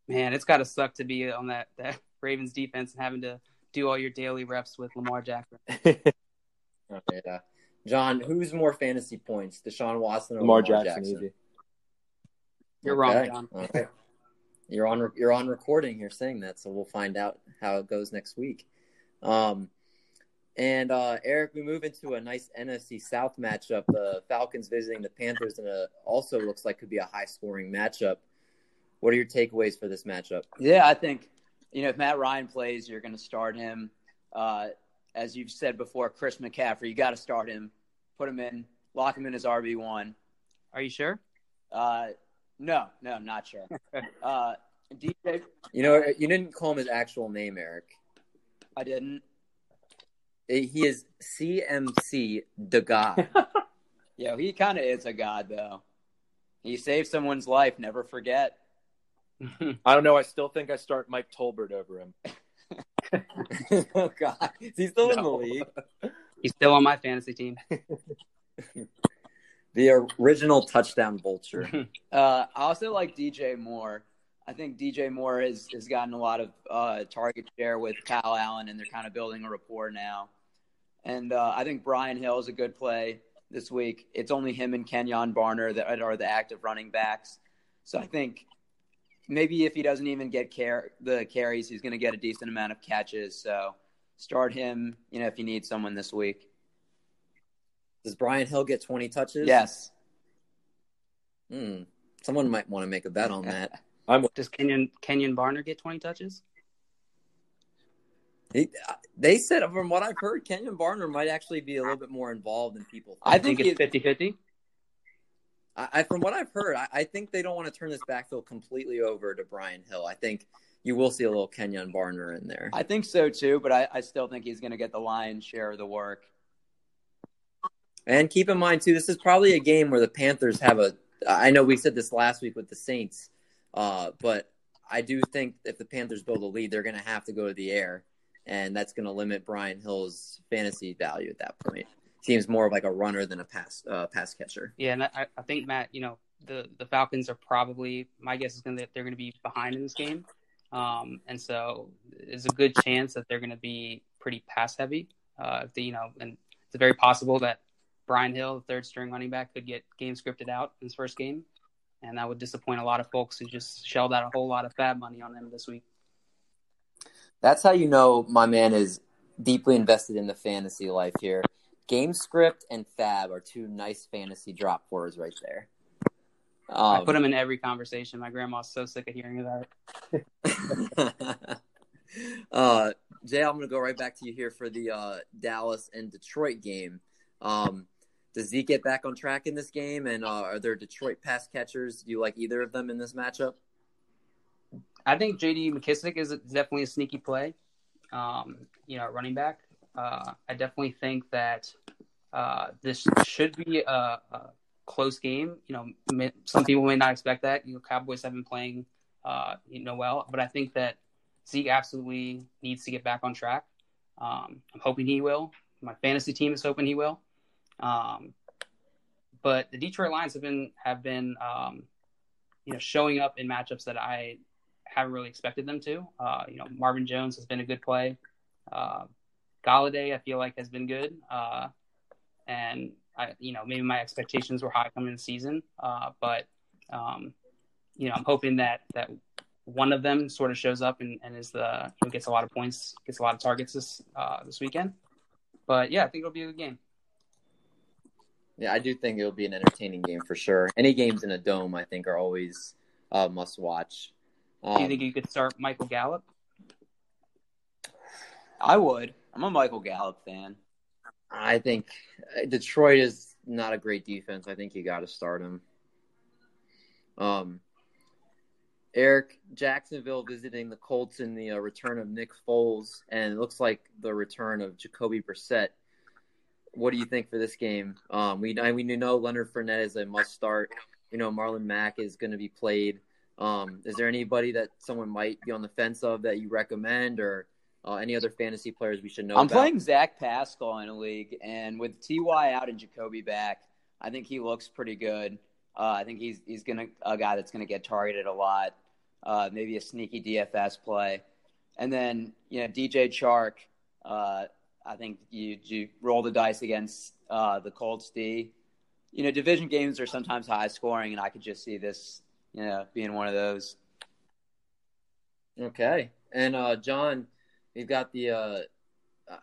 Man, it's got to suck to be on that, that Ravens defense and having to do all your daily reps with Lamar Jackson. (laughs) Oh, yeah. John, who's more fantasy points, Deshaun Watson or Lamar Lamar, Jackson, Jackson? Easy. You're wrong, Okay. John. Okay. You're on you're on recording here saying that, so we'll find out how it goes next week. Um, and uh, Eric, we move into a nice NFC South matchup. The Falcons visiting the Panthers, and a, also looks like could be a high scoring matchup. What are your takeaways for this matchup? Yeah, I think you know if Matt Ryan plays, you're going to start him. Uh, as you've said before, Chris McCaffrey, you got to start him, put him in, lock him in as RB one. Are you sure? Uh, no, no, I'm not sure. (laughs) uh, DJ, You know, you didn't call him his actual name, Eric. I didn't. He is CMC the God. (laughs) Yeah, he kind of is a god though. He saved someone's life. Never forget. (laughs) I don't know. I still think I start Mike Tolbert over him. oh God, is he still in the league? He's still on my fantasy team. The original touchdown vulture. (laughs) Uh, I also like DJ Moore. I think DJ Moore has, has gotten a lot of uh, target share with Kyle Allen, and they're kind of building a rapport now. And uh, I think Brian Hill is a good play this week. It's only him and Kenjon Barner that are the active running backs. So I think maybe if he doesn't even get care, the carries, he's going to get a decent amount of catches. So start him, you know, if you need someone this week. Does Brian Hill get 20 touches? Yes. Hmm. Someone might want to make a bet on that. (laughs) I'm Does Kenjon Kenjon Barner get 20 touches? He, they said, from what I've heard, Kenjon Barner might actually be a little bit more involved than people. I I think think it's 50 50. I, I from what I've heard, I, I think they don't want to turn this backfield completely over to Brian Hill. I think you will see a little Kenjon Barner in there. I think so too, but I, I still think he's going to get the lion's share of the work. And keep in mind too, this is probably a game where the Panthers have a. I know we said this last week with the Saints, uh, but I do think if the Panthers build a lead, they're going to have to go to the air, and that's going to limit Brian Hill's fantasy value at that point. Seems more of like a runner than a pass uh, pass catcher. Yeah, and I, I think Matt, you know, the the Falcons are probably my guess is going to they're going to be behind in this game, um, and so there's a good chance that they're going to be pretty pass heavy. Uh, if they, you know, and it's very possible that Brian Hill, the third string running back, could get game scripted out in his first game, and that would disappoint a lot of folks who just shelled out a whole lot of fab money on him this week. That's how you know my man is deeply invested in the fantasy life here. Game script and fab are two nice fantasy drop words right there. I Um, put them in every conversation. My grandma's so sick of hearing about it. (laughs) uh, Jay, I'm going to go right back to you here for the uh, Dallas and Detroit game. Um, does Zeke get back on track in this game? And uh, are there Detroit pass catchers? Do you like either of them in this matchup? I think J.D. McKissic is definitely a sneaky play. Um, you know, running back. Uh, I definitely think that uh, this should be a, a close game. You know, some people may not expect that. You know, Cowboys have been playing, uh, you know, well, but I think that Zeke absolutely needs to get back on track. Um, I'm hoping he will. My fantasy team is hoping he will. Um, but the Detroit Lions have been have been um, you know showing up in matchups that I haven't really expected them to. Uh, you know, Marvin Jones has been a good play. Uh, Golladay, I feel like, has been good. Uh, and I, you know, maybe my expectations were high coming the season, uh, but um, you know, I'm hoping that that one of them sort of shows up and, and is the you know, gets a lot of points, gets a lot of targets this uh, this weekend. But yeah, I think it'll be a good game. Yeah, I do think it'll be an entertaining game for sure. Any games in a dome, I think, are always uh, must watch. Do you Um, think you could start Michael Gallup? I would. I'm a Michael Gallup fan. I think uh, Detroit is not a great defense. I think you got to start him. Um, Eric Jacksonville visiting the Colts in the uh, return of Nick Foles, and it looks like the return of Jacoby Brissett. What do you think for this game? Um, we I- we know Leonard Fournette is a must start. You know Marlon Mack is going to be played. Um, is there anybody that someone might be on the fence of that you recommend, or uh, any other fantasy players we should know? I'm about? playing Zach Pascal in a league, and with Ty out and Jacoby back, I think he looks pretty good. Uh, I think he's he's gonna a guy that's gonna get targeted a lot. Uh, maybe a sneaky DFS play, and then you know DJ Chark. Uh, I think you you roll the dice against uh, the Colts D. You know, division games are sometimes high scoring, and I could just see this you know being one of those. Okay. And uh, John, you've got the. Uh,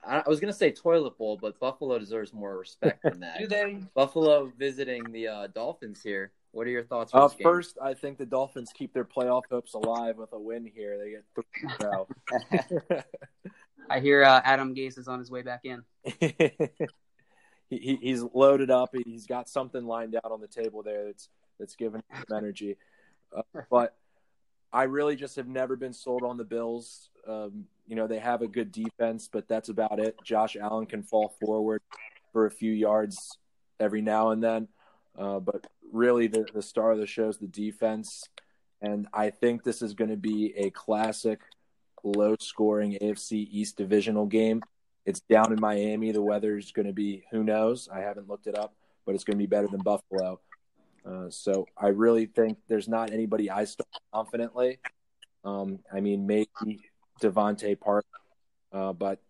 I, I was gonna say toilet bowl, but Buffalo deserves more respect than (laughs) that. Do they? Buffalo visiting the uh, Dolphins here. What are your thoughts? Uh, this game? first, I think the Dolphins keep their playoff hopes alive with a win here. They get three. (laughs) (laughs) I hear uh, Adam Gase is on his way back in. (laughs) he, he, he's loaded up. He's got something lined out on the table there that's that's giving him some energy. Uh, but I really just have never been sold on the Bills. Um, you know, they have a good defense, but that's about it. Josh Allen can fall forward for a few yards every now and then. Uh, but really, the, the star of the show is the defense. And I think this is going to be a classic low scoring AFC East divisional game. It's down in Miami. The weather's going to be who knows. I haven't looked it up, but it's going to be better than Buffalo. Uh, so I really think there's not anybody I start confidently. Um, I mean, maybe DeVante Parker, uh, but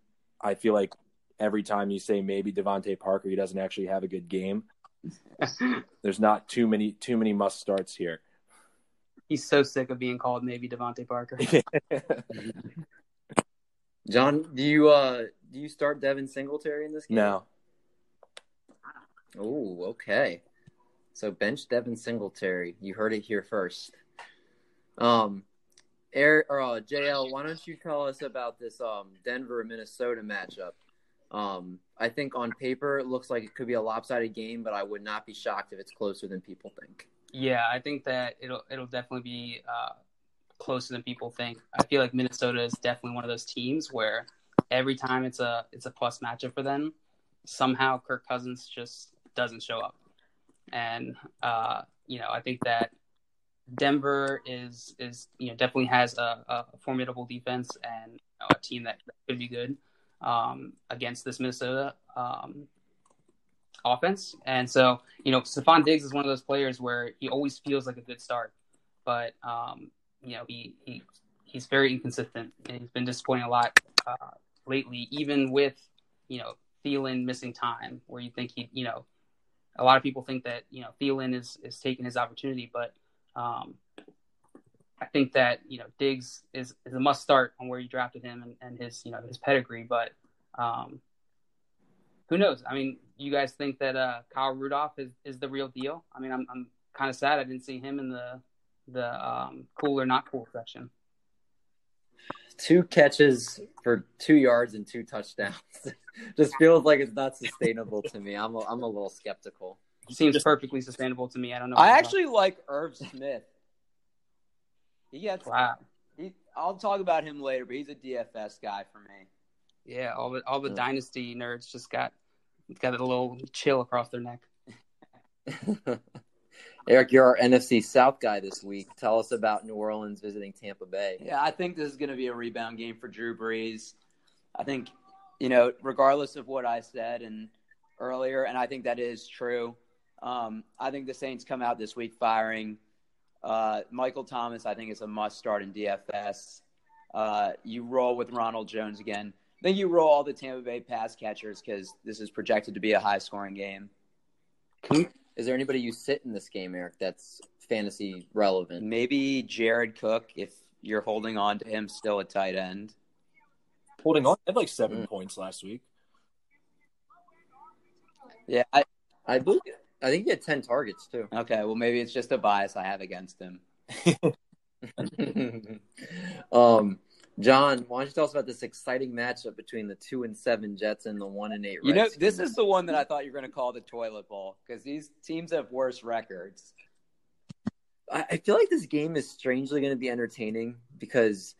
I feel like every time you say maybe DeVante Parker, he doesn't actually have a good game. There's not too many too many must starts here. He's so sick of being called maybe DeVante Parker. (laughs) John, do you uh do you start Devin Singletary in this game? no, Oh, okay. So bench Devin Singletary. You heard it here first. Um, Eric or uh, JL, why don't you tell us about this um Denver Minnesota matchup? Um, I think on paper it looks like it could be a lopsided game, but I would not be shocked if it's closer than people think. Yeah, I think that it'll it'll definitely be uh, closer than people think. I feel like Minnesota is definitely one of those teams where every time it's a it's a plus matchup for them, somehow Kirk Cousins just doesn't show up, and uh, you know I think that Denver is is you know definitely has a, a formidable defense and you know, a team that, that could be good um, against this Minnesota um, offense. And so, you know, Stefon Diggs is one of those players where he always feels like a good start, but um, you know, he, he he's very inconsistent and he's been disappointing a lot uh, lately, even with you know Thielen missing time, where you think he, you know, a lot of people think that you know Thielen is is taking his opportunity, but um, I think that you know Diggs is, is a must start on where you drafted him and, and his you know his pedigree, but um, who knows? I mean, you guys think that uh, Kyle Rudolph is, is the real deal? I mean, I'm I'm kind of sad I didn't see him in the the um, cool or not cool section. Two catches for two yards and two touchdowns. (laughs) Just feels like it's not sustainable to me. I'm a, I'm a little skeptical. Seems perfectly sustainable to me. I don't know. I actually like Irv Smith. He gets. wow. He, I'll talk about him later, but he's a DFS guy for me. Yeah, all the all the Yeah. dynasty nerds just got got a little chill across their neck. (laughs) Eric, you're our NFC South guy this week. Tell us about New Orleans visiting Tampa Bay. Yeah, I think this is going to be a rebound game for Drew Brees. I think, you know, regardless of what I said and earlier, and I think that is true. Um, I think the Saints come out this week firing. Uh, Michael Thomas, I think, is a must start in DFS. Uh, you roll with Ronald Jones again. I think you roll all the Tampa Bay pass catchers because this is projected to be a high scoring game. Is there anybody you sit in this game, Eric, that's fantasy relevant? Maybe Jared Cook if you're holding on to him still at tight end. Holding on, I had like seven Mm. points last week. Yeah, I, I believe. I think he had ten targets too. okay. Well, maybe it's just a bias I have against him. (laughs) um, John, why don't you tell us about this exciting matchup between the two and seven Jets and the one and eight? You know, this is the one that I thought you were going to call the toilet bowl because these teams have worse records. I I feel like this game is strangely going to be entertaining because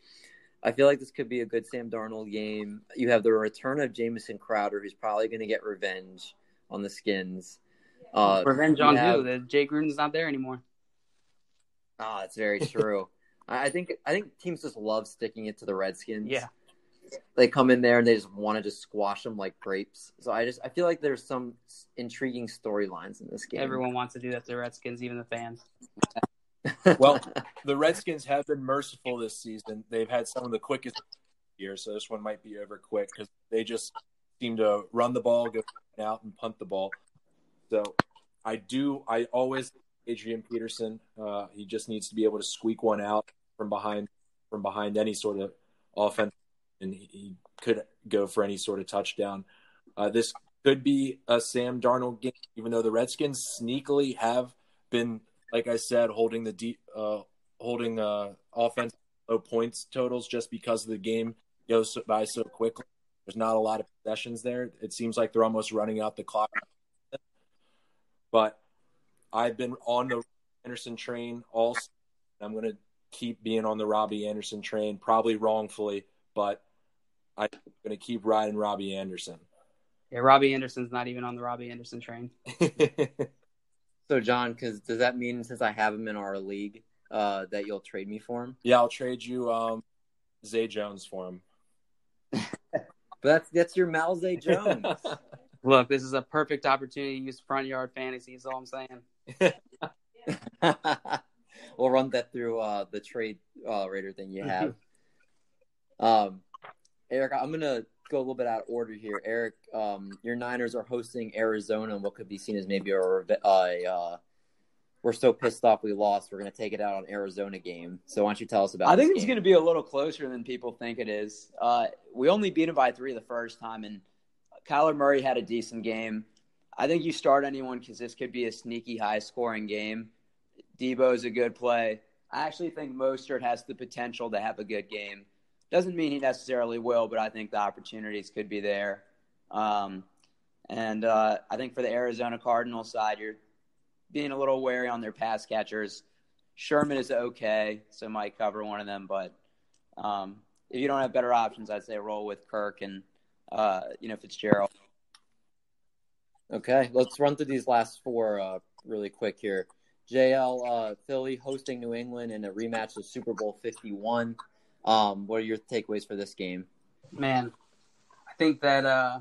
I feel like this could be a good Sam Darnold game. You have the return of Jamison Crowder, who's probably going to get revenge on the Skins. Uh, Revenge on have- who? The Jay Gruden's not there anymore. Ah, that's very true. (laughs) I I think I think teams just love sticking it to the Redskins. Yeah. they come in there and they just want to just squash them like grapes. So I just I feel like there's some intriguing storylines in this game. Everyone wants to do that to the Redskins, even the fans. (laughs) Well, the Redskins have been merciful this season. They've had some of the quickest years, so this one might be over quick because they just seem to run the ball, go out, and punt the ball. So I do. I always Adrian Peterson. Uh, he just needs to be able to squeak one out from behind from behind any sort of offense, and he, he could go for any sort of touchdown. Uh, this could be a Sam Darnold game, even though the Redskins sneakily have been, like I said, holding the deep, uh, holding uh, offense low points totals just because the game goes by so quickly. There's not a lot of possessions there. It seems like they're almost running out the clock. But I've been on the Anderson train all. season. I'm going to keep being on the Robby Anderson train, probably wrongfully, but I'm going to keep riding Robby Anderson. Yeah, Robby Anderson's not even on the Robby Anderson train. (laughs) so John, because does that mean since I have him in our league, uh, that you'll trade me for him? yeah, I'll trade you um, Zay Jones for him. (laughs) But that's that's your Malzay Jones. (laughs) Look, this is a perfect opportunity to use front yard fantasy. Is all I'm saying. (laughs) we'll run that through uh, the trade uh, raider thing you have. (laughs) um, Eric, I'm gonna go a little bit out of order here. Eric, um, your Niners are hosting Arizona, and what could be seen as maybe a, a uh, we're so pissed off we lost. We're gonna take it out on Arizona game. So why don't you tell us about? I think it's game? to be a little closer than people think it is. Uh, we only beat them by three the first time, and Kyler Murray had a decent game. I think you start anyone because this could be a sneaky, high-scoring game. Deebo's a good play. I actually think Mostert has the potential to have a good game. Doesn't mean he necessarily will, but I think the opportunities could be there. Um, and uh, I think for the Arizona Cardinals side, you're being a little wary on their pass catchers. Sherman is okay, so might cover one of them. But um, if you don't have better options, I'd say roll with Kirk and uh, you know Fitzgerald. Okay, let's run through these last four uh, really quick here. JL uh, Philly hosting New England in a rematch of Super Bowl 51. Um, what are your takeaways for this game? Man, I think that uh,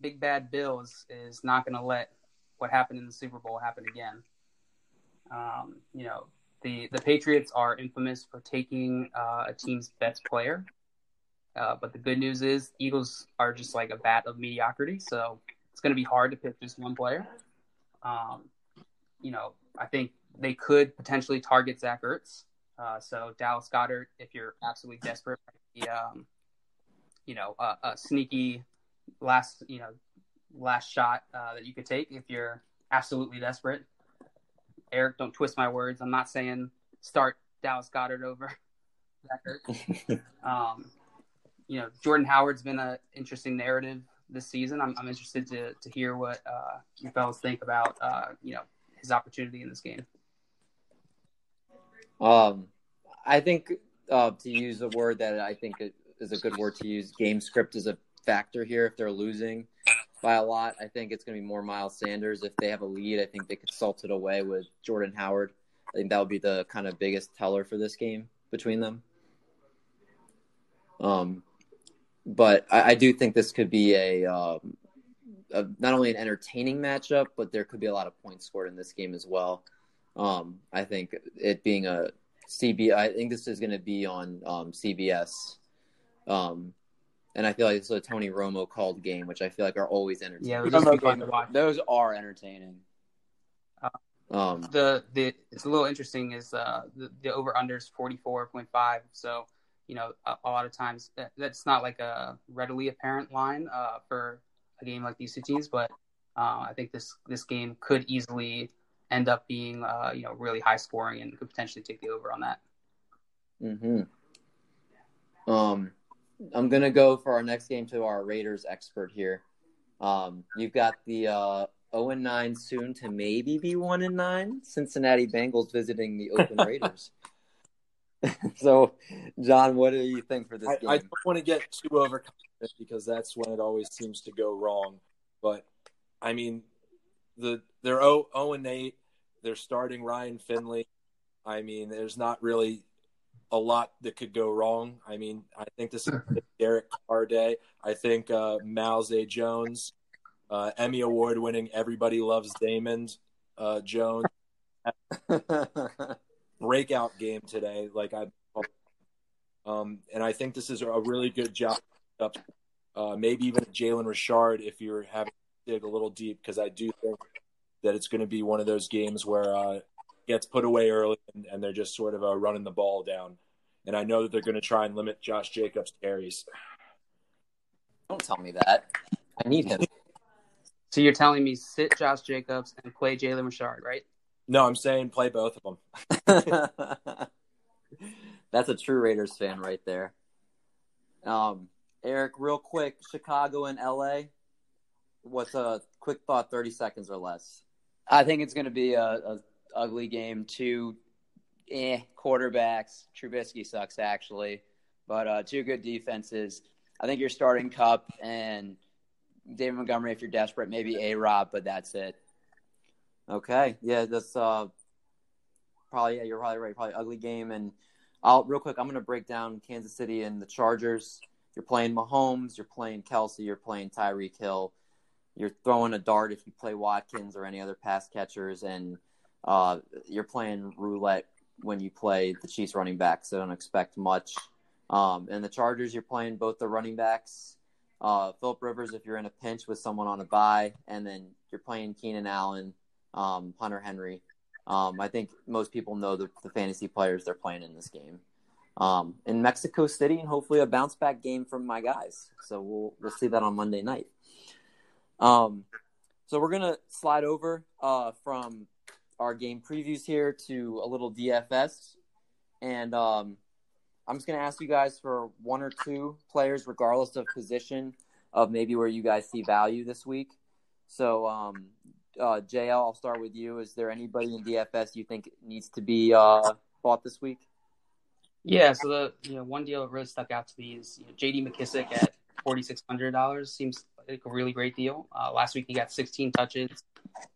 Big Bad Bill is, is not going to let what happened in the Super Bowl happen again. Um, you know, the, the Patriots are infamous for taking uh, a team's best player. Uh, but the good news is Eagles are just like a bat of mediocrity, so it's going to be hard to pick just one player. Um, you know, I think they could potentially target Zach Ertz. Uh, so Dallas Goedert, if you're absolutely desperate, might be, um, you know, a, a sneaky last, you know, last shot uh, that you could take if you're absolutely desperate. Eric, don't twist my words. I'm not saying start Dallas Goedert over (laughs) Beckert. (laughs) um, you know, Jordan Howard's been an interesting narrative this season. I'm, I'm interested to, to hear what uh, you fellas think about, uh, you know, his opportunity in this game. Um, I think uh, to use a word that I think is a good word to use, game script is a factor here. If they're losing by a lot, I think it's going to be more Miles Sanders. If they have a lead, I think they could salt it away with Jordan Howard. I think that would be the kind of biggest teller for this game between them. Um, but I, I do think this could be a, um, a, not only an entertaining matchup, but there could be a lot of points scored in this game as well. Um, I think it being a CB, I think this is going to be on um, CBS. Um, and I feel like it's a Tony Romo called game, which I feel like are always entertaining. Yeah, it would just be fun to watch. Those are entertaining. Um, The the it's a little interesting is uh, the the over under is forty four point five. So you know a, a lot of times that, that's not like a readily apparent line uh, for a game like these two teams, but uh, I think this this game could easily end up being uh, you know really high scoring and could potentially take the over on that. hmm Um, I'm gonna go for our next game to our Raiders expert here. Um, you've got the uh, 0 and 9 soon to maybe be 1 and 9 Cincinnati Bengals visiting the (laughs) Oakland Raiders. (laughs) so, John, what do you think for this I, game? I don't want to get too overconfident because that's when it always seems to go wrong. But I mean, the they're 0, 0 and 8. They're starting Ryan Finley. I mean, there's not really a lot that could go wrong. I mean, I think this is (laughs) Derek Carr day. I think uh, Malze Jones, uh, Emmy Award winning, everybody loves Damon uh, Jones (laughs) breakout game today. Like I, um, and I think this is a really good job. Uh, maybe even Jalen Richard if you're having to dig a little deep because I do think that it's going to be one of those games where uh, it gets put away early and, and they're just sort of uh, running the ball down. And I know that they're going to try and limit Josh Jacobs' carries. Don't tell me that. I need him. So you're telling me sit Josh Jacobs and play Jalen Richard, right? No, I'm saying play both of them. (laughs) That's a true Raiders fan right there. Um, Eric, real quick, Chicago and LA. What's a quick thought, thirty seconds or less? I think it's going to be a, a ugly game. Two eh, quarterbacks. Trubisky sucks actually, but uh, two good defenses. I think you're starting Kupp and David Montgomery if you're desperate. Maybe A Rob, but that's it. Okay, yeah, that's uh, probably yeah, you're probably right. Probably ugly game, and I'll real quick. I'm gonna break down Kansas City and the Chargers. You're playing Mahomes. You're playing Kelce. You're playing Tyreek Hill. You're throwing a dart if you play Watkins or any other pass catchers, and uh, you're playing roulette when you play the Chiefs running backs. So don't expect much. Um, and the Chargers, you're playing both the running backs. Uh, Philip Rivers, if you're in a pinch with someone on a bye, and then you're playing Keenan Allen, um, Hunter Henry. Um, I think most people know the, the fantasy players they're playing in this game. Um, in Mexico City, and hopefully a bounce back game from my guys. So we'll we'll see that on Monday night. Um, so we're gonna slide over uh, from our game previews here to a little DFS, and um, I'm just gonna ask you guys for one or two players, regardless of position, of maybe where you guys see value this week. So, um, uh, JL, I'll start with you. Is there anybody in DFS you think needs to be uh, bought this week? Yeah, so the you know one deal that really stuck out to me is you know, J.D. McKissic at forty six hundred dollars seems like a really great deal. Uh, last week he got sixteen touches,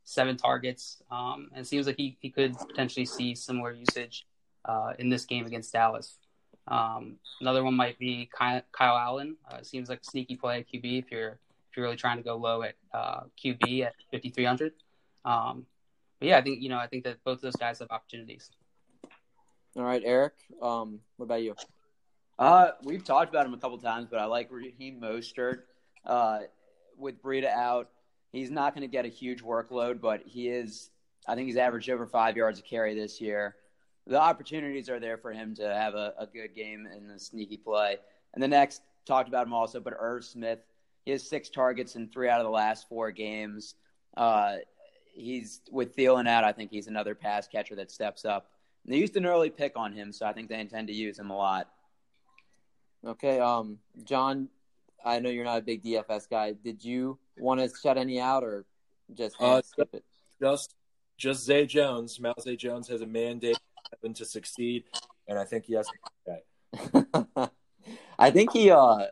seven targets, um, and it seems like he, he could potentially see similar usage uh, in this game against Dallas. Um, another one might be Kyle, Kyle Allen. Uh, seems like a sneaky play at QB if you're if you're really trying to go low at uh, QB at fifty three hundred. Um, but yeah, I think you know I think that both of those guys have opportunities. All right, Eric. Um, what about you? Uh, we've talked about him a couple times, but I like Raheem Mostert. Uh, with Breida out, he's not going to get a huge workload, but he is. I think he's averaged over five yards a carry this year. the opportunities are there for him to have a, a good game and a sneaky play. And the next talked about him also, but Irv Smith, he has six targets in three out of the last four games. Uh, he's with Thielen out. I think he's another pass catcher that steps up. They used an early pick on him, so I think they intend to use him a lot. Okay, um, John, I know you're not a big DFS guy. Did you want to shut any out or just Uh, skip it? Just just Zay Jones. Mal Zay Jones has a mandate to succeed, and I think he has. (laughs) I think he uh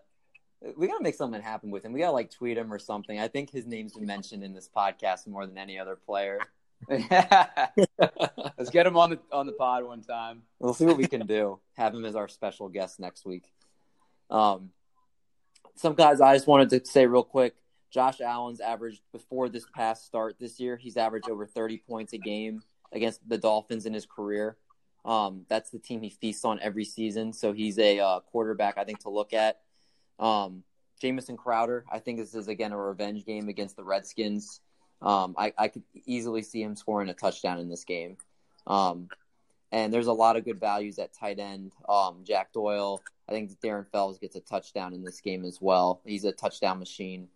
we gotta make something happen with him. We gotta like tweet him or something. I think his name's been mentioned in this podcast more than any other player. (laughs) Let's get him on the on the pod one time. We'll see what we can do. Have him as our special guest next week. Um, some guys I just wanted to say real quick. Josh Allen's averaged before this past start this year. He's averaged over 30 points a game against the Dolphins in his career. Um, that's the team he feasts on every season. So he's a uh, quarterback I think to look at. Um, Jamison Crowder, I think this is again a revenge game against the Redskins. Um, I, I could easily see him scoring a touchdown in this game. Um, and there's a lot of good values at tight end. Um, Jack Doyle, I think Darren Fells gets a touchdown in this game as well. He's a touchdown machine.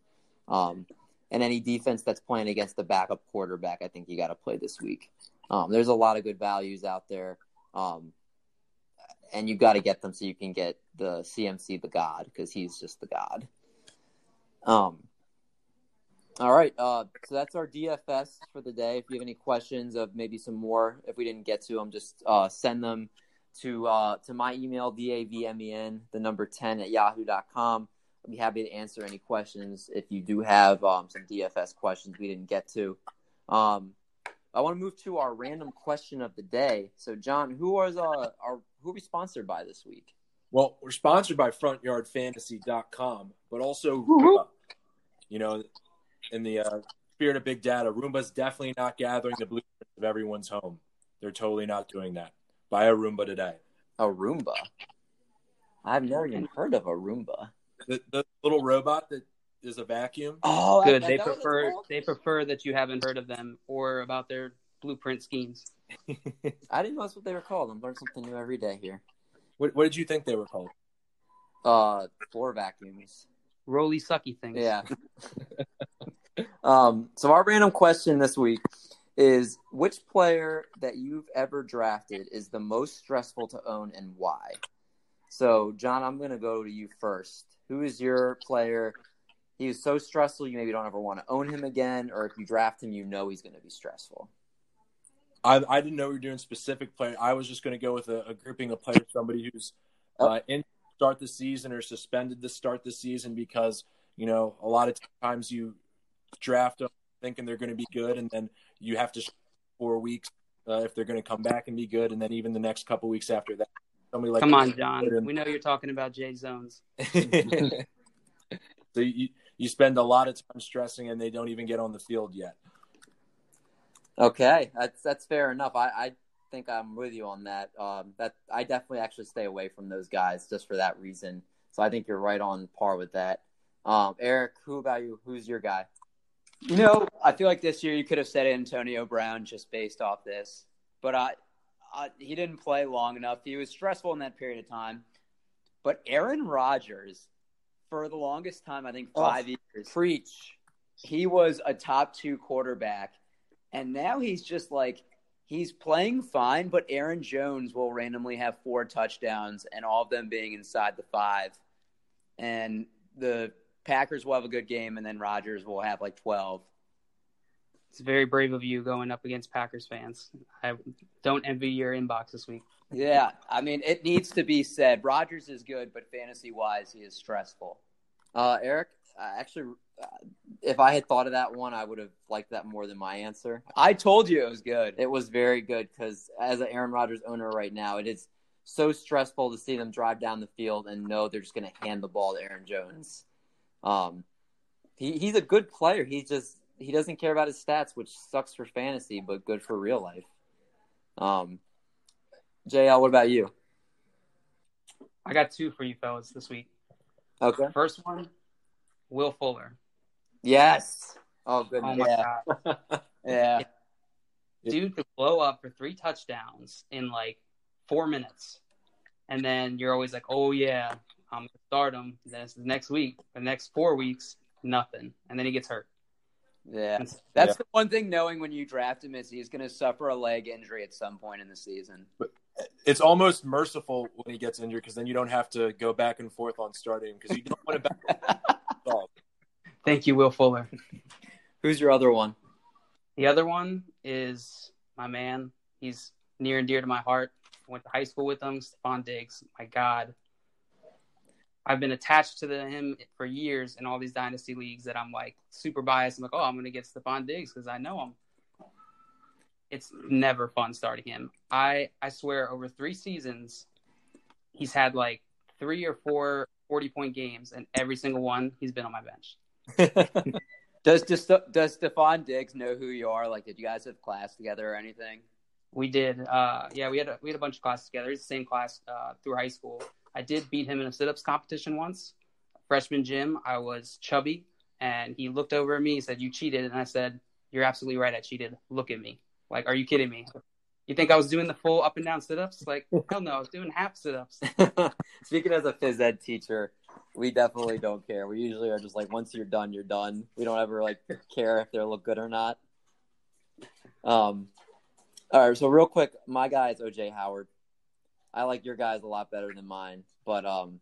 Um, and any defense that's playing against the backup quarterback, I think you got to play this week. Um, there's a lot of good values out there. And you got to get them so you can get the CMC the God because he's just the God. Um, all right, uh, so that's our DFS for the day. If you have any questions of maybe some more, if we didn't get to them, just uh, send them to uh, to my email davmen the number ten at yahoo.com. I'll be happy to answer any questions if you do have um, some DFS questions we didn't get to. Um, I want to move to our random question of the day. So, John, who was uh, our who are we sponsored by this week? Well, we're sponsored by FrontYardFantasy.com, but also, uh, you know, in the uh, spirit of big data, Roomba's definitely not gathering the blueprints of everyone's home. They're totally not doing that. Buy a Roomba today. A Roomba. I've never even heard of a Roomba. The, the little robot that is a vacuum. Oh, Good. that- They prefer they prefer that you haven't heard of them or about their blueprint schemes. (laughs) I didn't know that's what they were called. I'm learning something new every day here. What, what did you think they were called? Uh, floor vacuums. Roly sucky things. Yeah. (laughs) um, so our random question this week is which player that you've ever drafted is the most stressful to own and why? So, John, I'm going to go to you first. Who is your player? He was so stressful you maybe don't ever want to own him again, or if you draft him, you know he's going to be stressful. I, I didn't know we were doing specific player. I was just going to go with a, a grouping of players, somebody who's uh, in start the season or suspended to start the season because you know a lot of times you draft them thinking they're going to be good, and then you have to four weeks uh, if they're going to come back and be good, and then even the next couple weeks after that, somebody like Come on, John. We know you're talking about Jay Zones. (laughs) (laughs) so you you spend a lot of time stressing, and they don't even get on the field yet. Okay, that's that's fair enough. I, I think I'm with you on that. Um, that I definitely actually stay away from those guys just for that reason. So I think you're right on par with that. Um, Eric, who about you? Who's your guy? You know, I feel like this year you could have said Antonio Brown just based off this, but I, I, he didn't play long enough. He was stressful in that period of time. But Aaron Rodgers, for the longest time, I think Oh. five years, Preach. he was a top two quarterback, and now he's just like he's playing fine. But Aaron Jones will randomly have four touchdowns, and all of them being inside the five, and the Packers will have a good game, and then Rodgers will have like twelve. It's very brave of you going up against Packers fans. I don't envy your inbox this week. Yeah, I mean, it needs to be said. Rodgers is good, but fantasy wise, he is stressful. Uh, Eric, uh, actually, if I had thought of that one, I would have liked that more than my answer. I told you it was good. It was very good because as an Aaron Rodgers owner right now, it is so stressful to see them drive down the field and know they're just going to hand the ball to Aaron Jones. Um, he, he's a good player. He just he doesn't care about his stats, which sucks for fantasy, but good for real life. Um, JL, what about you? I got two for you fellas this week. Okay. First one, Will Fuller. Yes. Oh, good. Oh my Yeah. (laughs) god. Yeah, Dude could blow up for three touchdowns in like four minutes, and then you're always like, "Oh yeah, I'm gonna start him." Then it's the next week, the next four weeks, nothing, and then he gets hurt. Yeah, That's- that's Yeah. the one thing. Knowing when you draft him is he's going to suffer a leg injury at some point in the season. It's almost merciful when he gets injured because then you don't have to go back and forth on starting because you don't want to back. (laughs) Thank you, Will Fuller. (laughs) Who's your other one? The other one is my man. He's near and dear to my heart. I went to high school with him, Stefon Diggs. My God. I've been attached to the, him for years in all these dynasty leagues that I'm like super biased. I'm like, oh, I'm going to get Stefon Diggs because I know him. It's never fun starting him. I, I swear, over three seasons, he's had like three or four 40 point games, and every single one, he's been on my bench. (laughs) Does does does Stefon Diggs know who you are? Like, did you guys have class together or anything? We did. Uh, yeah, we had a, we had a bunch of classes together. It's the same class uh, through high school. I did beat him in a sit-ups competition once. Freshman gym, I was chubby, and he looked over at me. He said, "You cheated," and I said, "You're absolutely right. I cheated. Look at me. Like, are you kidding me? You think I was doing the full up and down sit-ups? Like, hell no, I was doing half sit-ups." (laughs) Speaking as a phys ed teacher, we definitely don't care. We usually are just like, once you're done, you're done. We don't ever like care if they look good or not. Um, all right. So real quick, my guy is OJ Howard. I like your guys a lot better than mine, but um,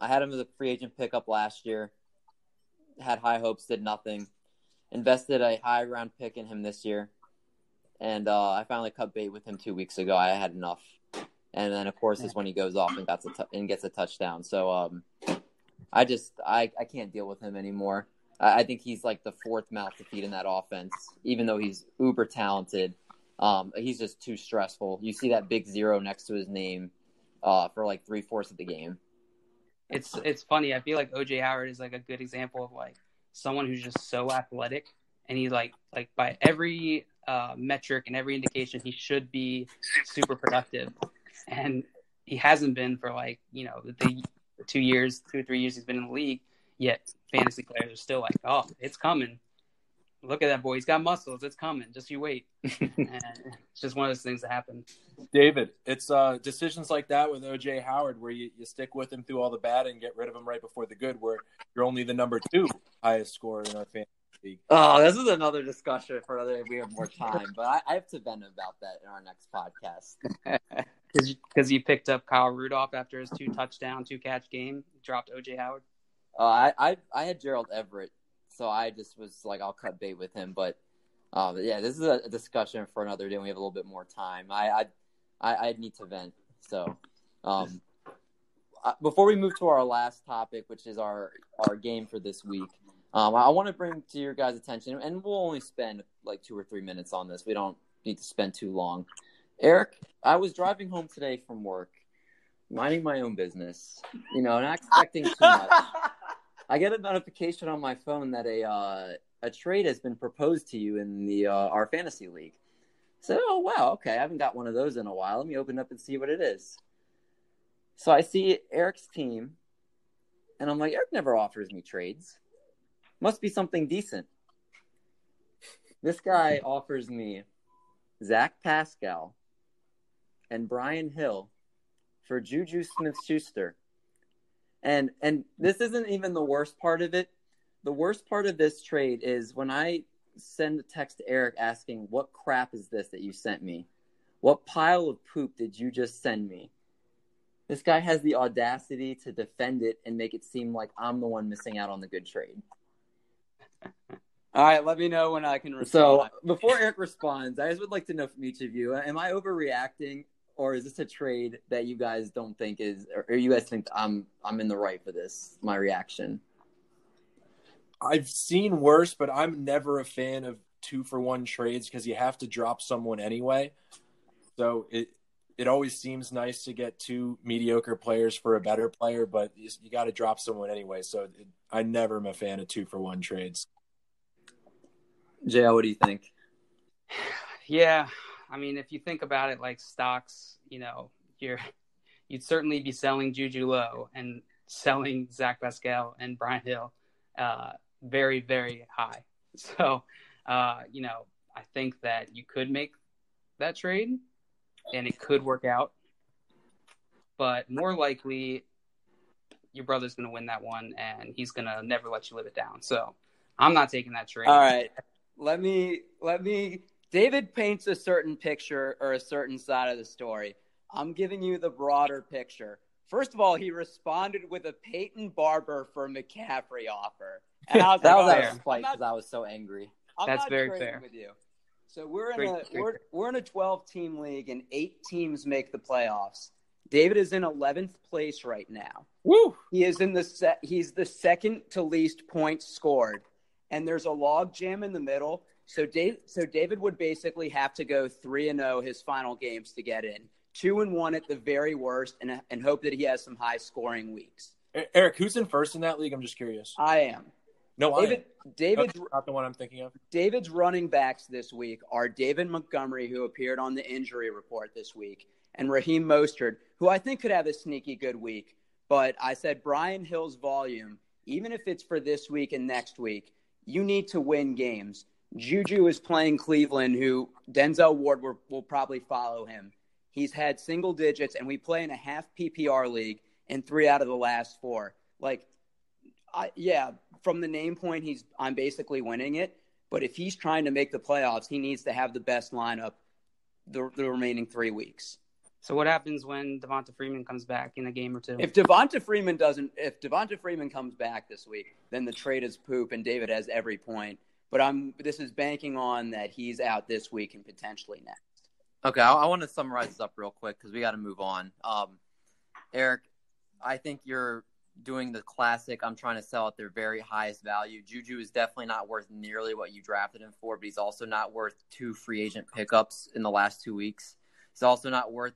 I had him as a free agent pickup last year. Had high hopes, did nothing. Invested a high round pick in him this year, and uh, I finally cut bait with him two weeks ago. I had enough and then of course is when he goes off and gets a t- and gets a touchdown. So um, I just I, I can't deal with him anymore. I, I think he's like the fourth mouth to feed in that offense, even though he's uber talented. Um, he's just too stressful. You see that big zero next to his name uh, for like three fourths of the game. it's it's funny. I feel like OJ Howard is like a good example of like someone who's just so athletic, and he's like like by every uh, metric and every indication, he should be super productive, and he hasn't been for like you know the two years, two or three years he's been in the league. Yet fantasy players are still like, oh, it's coming. Look at that boy. He's got muscles. It's coming. Just you wait. (laughs) and it's just one of those things that happen. David, it's uh, decisions like that with OJ Howard where you, you stick with him through all the bad and get rid of him right before the good, where you're only the number two highest scorer in our fantasy league. Oh, this is another discussion for another. If we have more time, but I, I have to vent about that in our next podcast. (laughs) Because you picked up Kyle Rudolph after his two touchdown, two catch game, dropped OJ Howard. Uh, I, I I had Gerald Everett, so I just was like, I'll cut bait with him. But um, yeah, this is a discussion for another day. when We have a little bit more time. I I I, I need to vent. So um, uh, before we move to our last topic, which is our our game for this week, um, I want to bring to your guys' attention, and we'll only spend like two or three minutes on this. We don't need to spend too long. Eric, I was driving home today from work, minding my own business, you know, not expecting too much. (laughs) I get a notification on my phone that a uh, a trade has been proposed to you in the uh, our fantasy league. So, oh wow, okay, I haven't got one of those in a while. Let me open up and see what it is. So I see Eric's team, and I'm like, Eric never offers me trades. Must be something decent. This guy offers me Zach Pascal and Brian Hill for Juju Smith Schuster. And and this isn't even the worst part of it. The worst part of this trade is when I send a text to Eric asking, What crap is this that you sent me? What pile of poop did you just send me? This guy has the audacity to defend it and make it seem like I'm the one missing out on the good trade. All right, let me know when I can respond. So before Eric responds, I just would like to know from each of you: Am I overreacting, or is this a trade that you guys don't think is, or you guys think I'm I'm in the right for this? My reaction. I've seen worse, but I'm never a fan of two for one trades because you have to drop someone anyway. So it it always seems nice to get two mediocre players for a better player, but you, you got to drop someone anyway. So it, I never am a fan of two for one trades. JL, what do you think? (sighs) Yeah, I mean, if you think about it, like stocks, you know, you're you'd certainly be selling Juju low and selling Zach Pascal and Brian Hill uh, very, very high. (laughs) So, uh, you know, I think that you could make that trade. And it could work out. But more likely, your brother's going to win that one, and he's going to never let you live it down. So I'm not taking that trade. All right. Let me let me David paints a certain picture or a certain side of the story. I'm giving you the broader picture. First of all, he responded with a Peyton Barber for McCaffrey offer. And I was That like, was "Oh, out fair. of spite I'm not- because I was so angry. I'm That's not very fair. with you. So we're in a we're, we're in a 12 team league and eight teams make the playoffs. David is in 11th place right now. Woo! He is in the set. He's the second to least points scored, and there's a log jam in the middle. So Dave, so David would basically have to go three and zero his final games to get in, two and one at the very worst, and and hope that he has some high scoring weeks. Eric, who's in first in that league? I'm just curious. I am. No, David. David's not the one I'm thinking of. David's running backs this week are David Montgomery, who appeared on the injury report this week, and Raheem Mostert, who I think could have a sneaky good week. But I said Brian Hill's volume, even if it's for this week and next week, you need to win games. Juju is playing Cleveland, who Denzel Ward will, will probably follow him. He's had single digits, and we play in a half PPR league in three out of the last four. Like, I, yeah, from the name point, he's I'm basically winning it. But if he's trying to make the playoffs, he needs to have the best lineup the, the remaining three weeks. So what happens when Devonta Freeman comes back in a game or two? If Devonta Freeman doesn't, if Devonta Freeman comes back this week, then the trade is poop, and David has every point. But I'm this is banking on that he's out this week and potentially next. Okay, I, I want to summarize this up real quick because we got to move on. Um, Eric, I think you're doing the classic. I'm trying to sell at their very highest value. Juju is definitely not worth nearly what you drafted him for, but he's also not worth two free agent pickups in the last two weeks. He's also not worth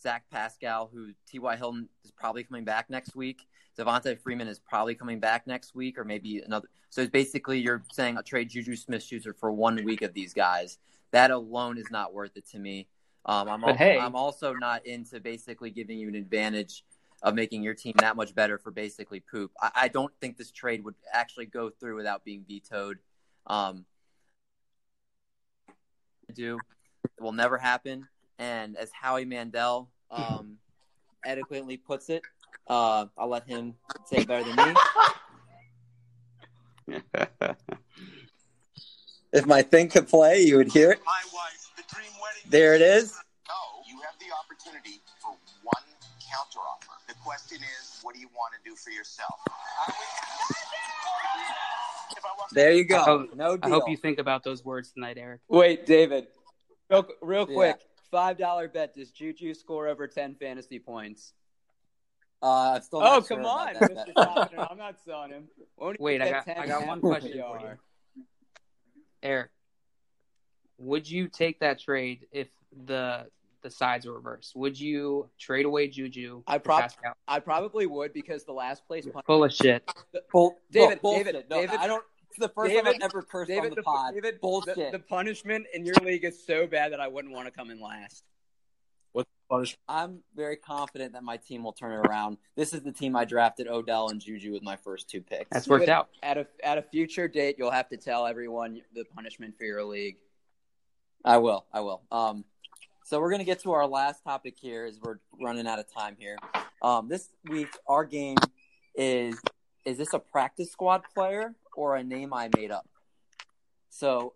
Zach Pascal, who T.Y. Hilton is probably coming back next week. Devonta Freeman is probably coming back next week, or maybe another. So it's basically you're saying a trade Juju Smith Schuster for one week of these guys. That alone is not worth it to me. Um, I'm, But al- hey- I'm also not into basically giving you an advantage of making your team that much better for basically poop. I, I don't think this trade would actually go through without being vetoed. Um, do it will never happen. And as Howie Mandel um, (clears throat) adequately puts it, uh, I'll let him say it better than me. (laughs) If my thing could play, you would hear it. My wife, the dream wedding. There it is. Question is, what do you want to do for yourself? If I wasn't- There you go. I hope- no I hope you think about those words tonight, Eric. Wait, David, real, real Yeah. quick, five dollar bet. Does Juju score over ten fantasy points? Uh, I'm still Oh, not sure come on, Mr. bet. I'm not selling him. Won't Wait, I got- 10 I got one question for you. Eric, would you take that trade if the the sides were reversed? Would you trade away Juju? I for prob- I probably would because the last place You're full of shit. Bull- David, bull- David, bullshit. No, David- I don't. It's the first time I've ever cursed David, on the, the, pod. David, bullshit. The, the punishment in your league is so bad that I wouldn't want to come in last. What's the punishment? I'm very confident that my team will turn it around. This is the team I drafted Odell and Juju with my first two picks. That's worked out. At a at a future date, you'll have to tell everyone the punishment for your league. I will. I will. Um, so we're gonna get to our last topic here, as we're running out of time here. Um, this week our game is is this a practice squad player or a name I made up? So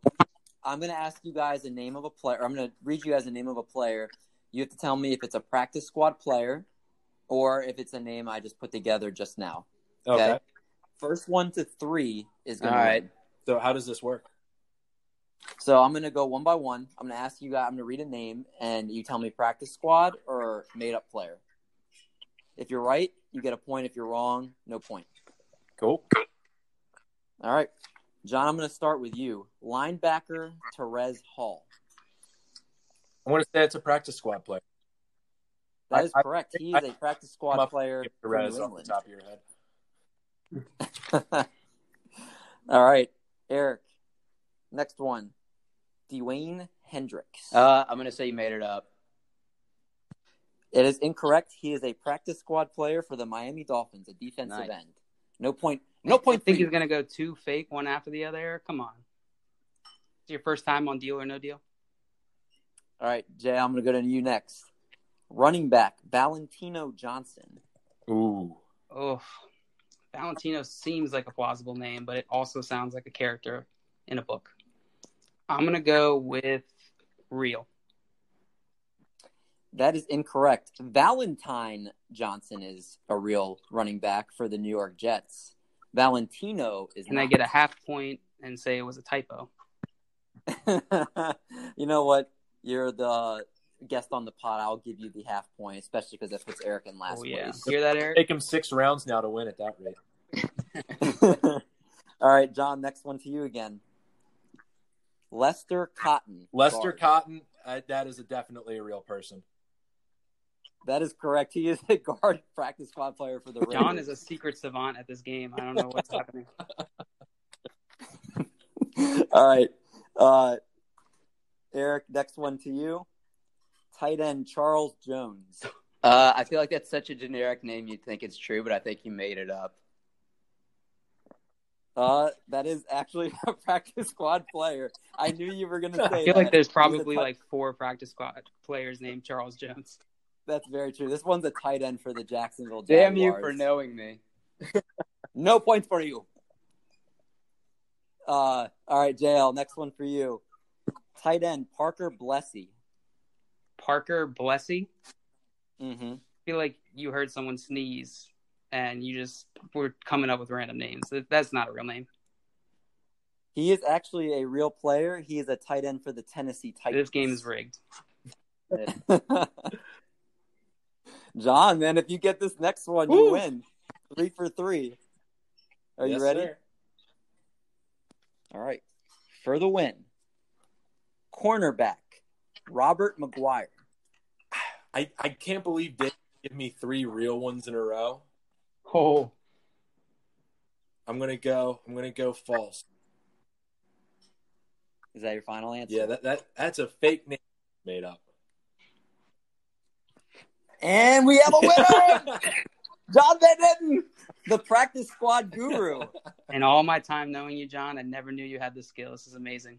I'm gonna ask you guys a name of a player. I'm gonna read you guys the name of a player. You have to tell me if it's a practice squad player or if it's a name I just put together just now. Okay. Okay. First one to three is gonna right. win. So how does this work? So I'm gonna go one by one. I'm gonna ask you guys. I'm gonna read a name, and you tell me practice squad or made up player. If you're right, you get a point. If you're wrong, no point. Cool. All right, John. I'm gonna start with you. Linebacker Terez Hall. I'm to say it's a practice squad player. That is I- I- correct. He is a practice squad player New off the top of your head. (laughs) All right, Eric. Next one, Dewayne Hendrix. Uh, I'm gonna say you made it up. It is incorrect. He is a practice squad player for the Miami Dolphins, a defensive Nice. end. No point. No I point. think he's gonna go two fake, one after the other. Eric, come on. It's your first time on Deal or No Deal. All right, Jay, I'm going to go to you next. Running back, Valentino Johnson. Ooh. Oh, Valentino seems like a plausible name, but it also sounds like a character in a book. I'm gonna go with real. That is incorrect. Valentine Johnson is a real running back for the New York Jets. Valentino is Can not. I get a half point and say it was a typo? (laughs) you know what? You're the guest on the pod. I'll give you the half point, especially because that puts Eric in last Oh yeah, place. hear that, Eric? Take him six rounds now to win at that rate. (laughs) (laughs) All right, John. Next one to you again. Lester Cotton. Lester guard. Cotton, uh, that is a, definitely a real person. That is correct. He is a (laughs) guard practice squad player for the Raiders. John is a secret savant at this game. I don't know what's happening. (laughs) (laughs) All right. Uh, Eric, next one to you. Tight end Charles Jones. Uh, I feel like that's such a generic name you'd think it's true, but I think you made it up. Uh, that is actually (laughs) a practice squad player. I knew you were going to say I feel that. like there's probably tight- like four practice squad players named Charles Jones. That's very true. This one's a tight end for the Jacksonville Damn you for knowing me. (laughs) No points for you. Uh, all right, JL, next one for you. Tight end Parker Blessy. Parker Blessy. Mm-hmm. I feel like you heard someone sneeze and you just were coming up with random names. That's not a real name. He is actually a real player. He is a tight end for the Tennessee Titans. This game is rigged. (laughs) John, man, if you get this next one, Woo. you win. Three for three. Are Yes, you ready? sir. All right. For the win. Cornerback, Robert McGuire. I, I can't believe Dave gave me three real ones in a row. Oh, I'm gonna go. I'm gonna go false. Is that your final answer? Yeah, that, that that's a fake name made up. And we have a winner! (laughs) John Van Etten, the practice squad guru. (laughs) in all my time knowing you, John, I never knew you had this skill. This is amazing.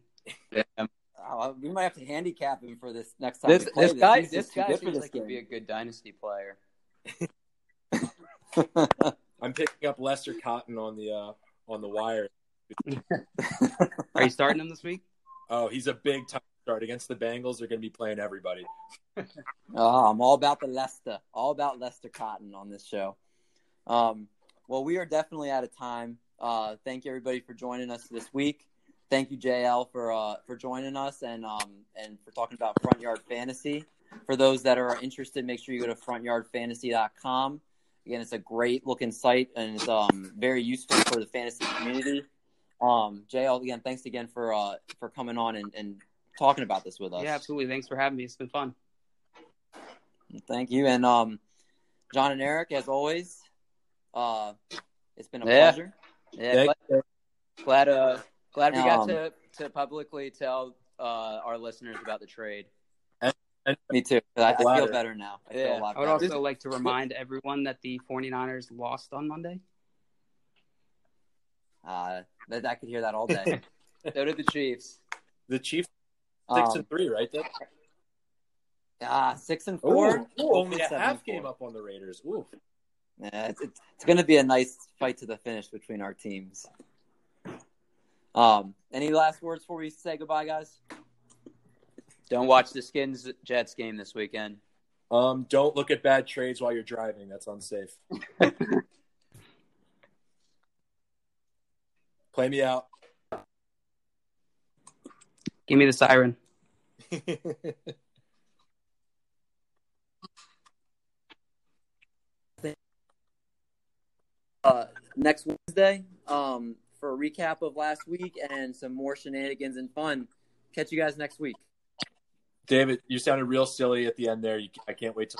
Uh, we might have to handicap him for this next time. This we play this guy He's this just too guy seems this like he'd be a good dynasty player. (laughs) (laughs) I'm picking up Lester Cotton on the uh, on the wire. Are you starting him this week? Oh, he's a big time start against the Bengals. They're gonna be playing everybody. (laughs) Oh, I'm all about the Lester, all about Lester Cotton on this show. Um, well, we are definitely out of time. Uh, thank you everybody for joining us this week. Thank you JL for uh, for joining us and um, and for talking about Front Yard Fantasy. For those that are interested, make sure you go to frontyardfantasy.com. Again, it's a great looking site and it's um, very useful for the fantasy community. Um, JL, again, thanks again for uh, for coming on and, and talking about this with us. Yeah, absolutely. Thanks for having me. It's been fun. Thank you. And um, John and Eric, as always, uh, it's been a Yeah. pleasure. Yeah, glad, glad uh glad we got Um, to to publicly tell uh our listeners about the trade. And (laughs) Me too. I, I feel better now. I feel Yeah. a lot I would better. also like to remind everyone that the 49ers lost on Monday. Uh, that I could hear that all day. (laughs) So did the Chiefs. The Chiefs six Um, and three, right? There. ah, six and Ooh, four. ooh, only a half game up on the Raiders. Ooh. Yeah, it's, it's, it's going to be a nice fight to the finish between our teams. Um, any last words before we say goodbye, guys? Don't watch the Skins Jets game this weekend. Um, don't look at bad trades while you're driving. That's unsafe. (laughs) Play me out. Give me the siren. (laughs) uh, next Wednesday um, for a recap of last week and some more shenanigans and fun. Catch you guys next week. David, you sounded real silly at the end there. You, I can't wait to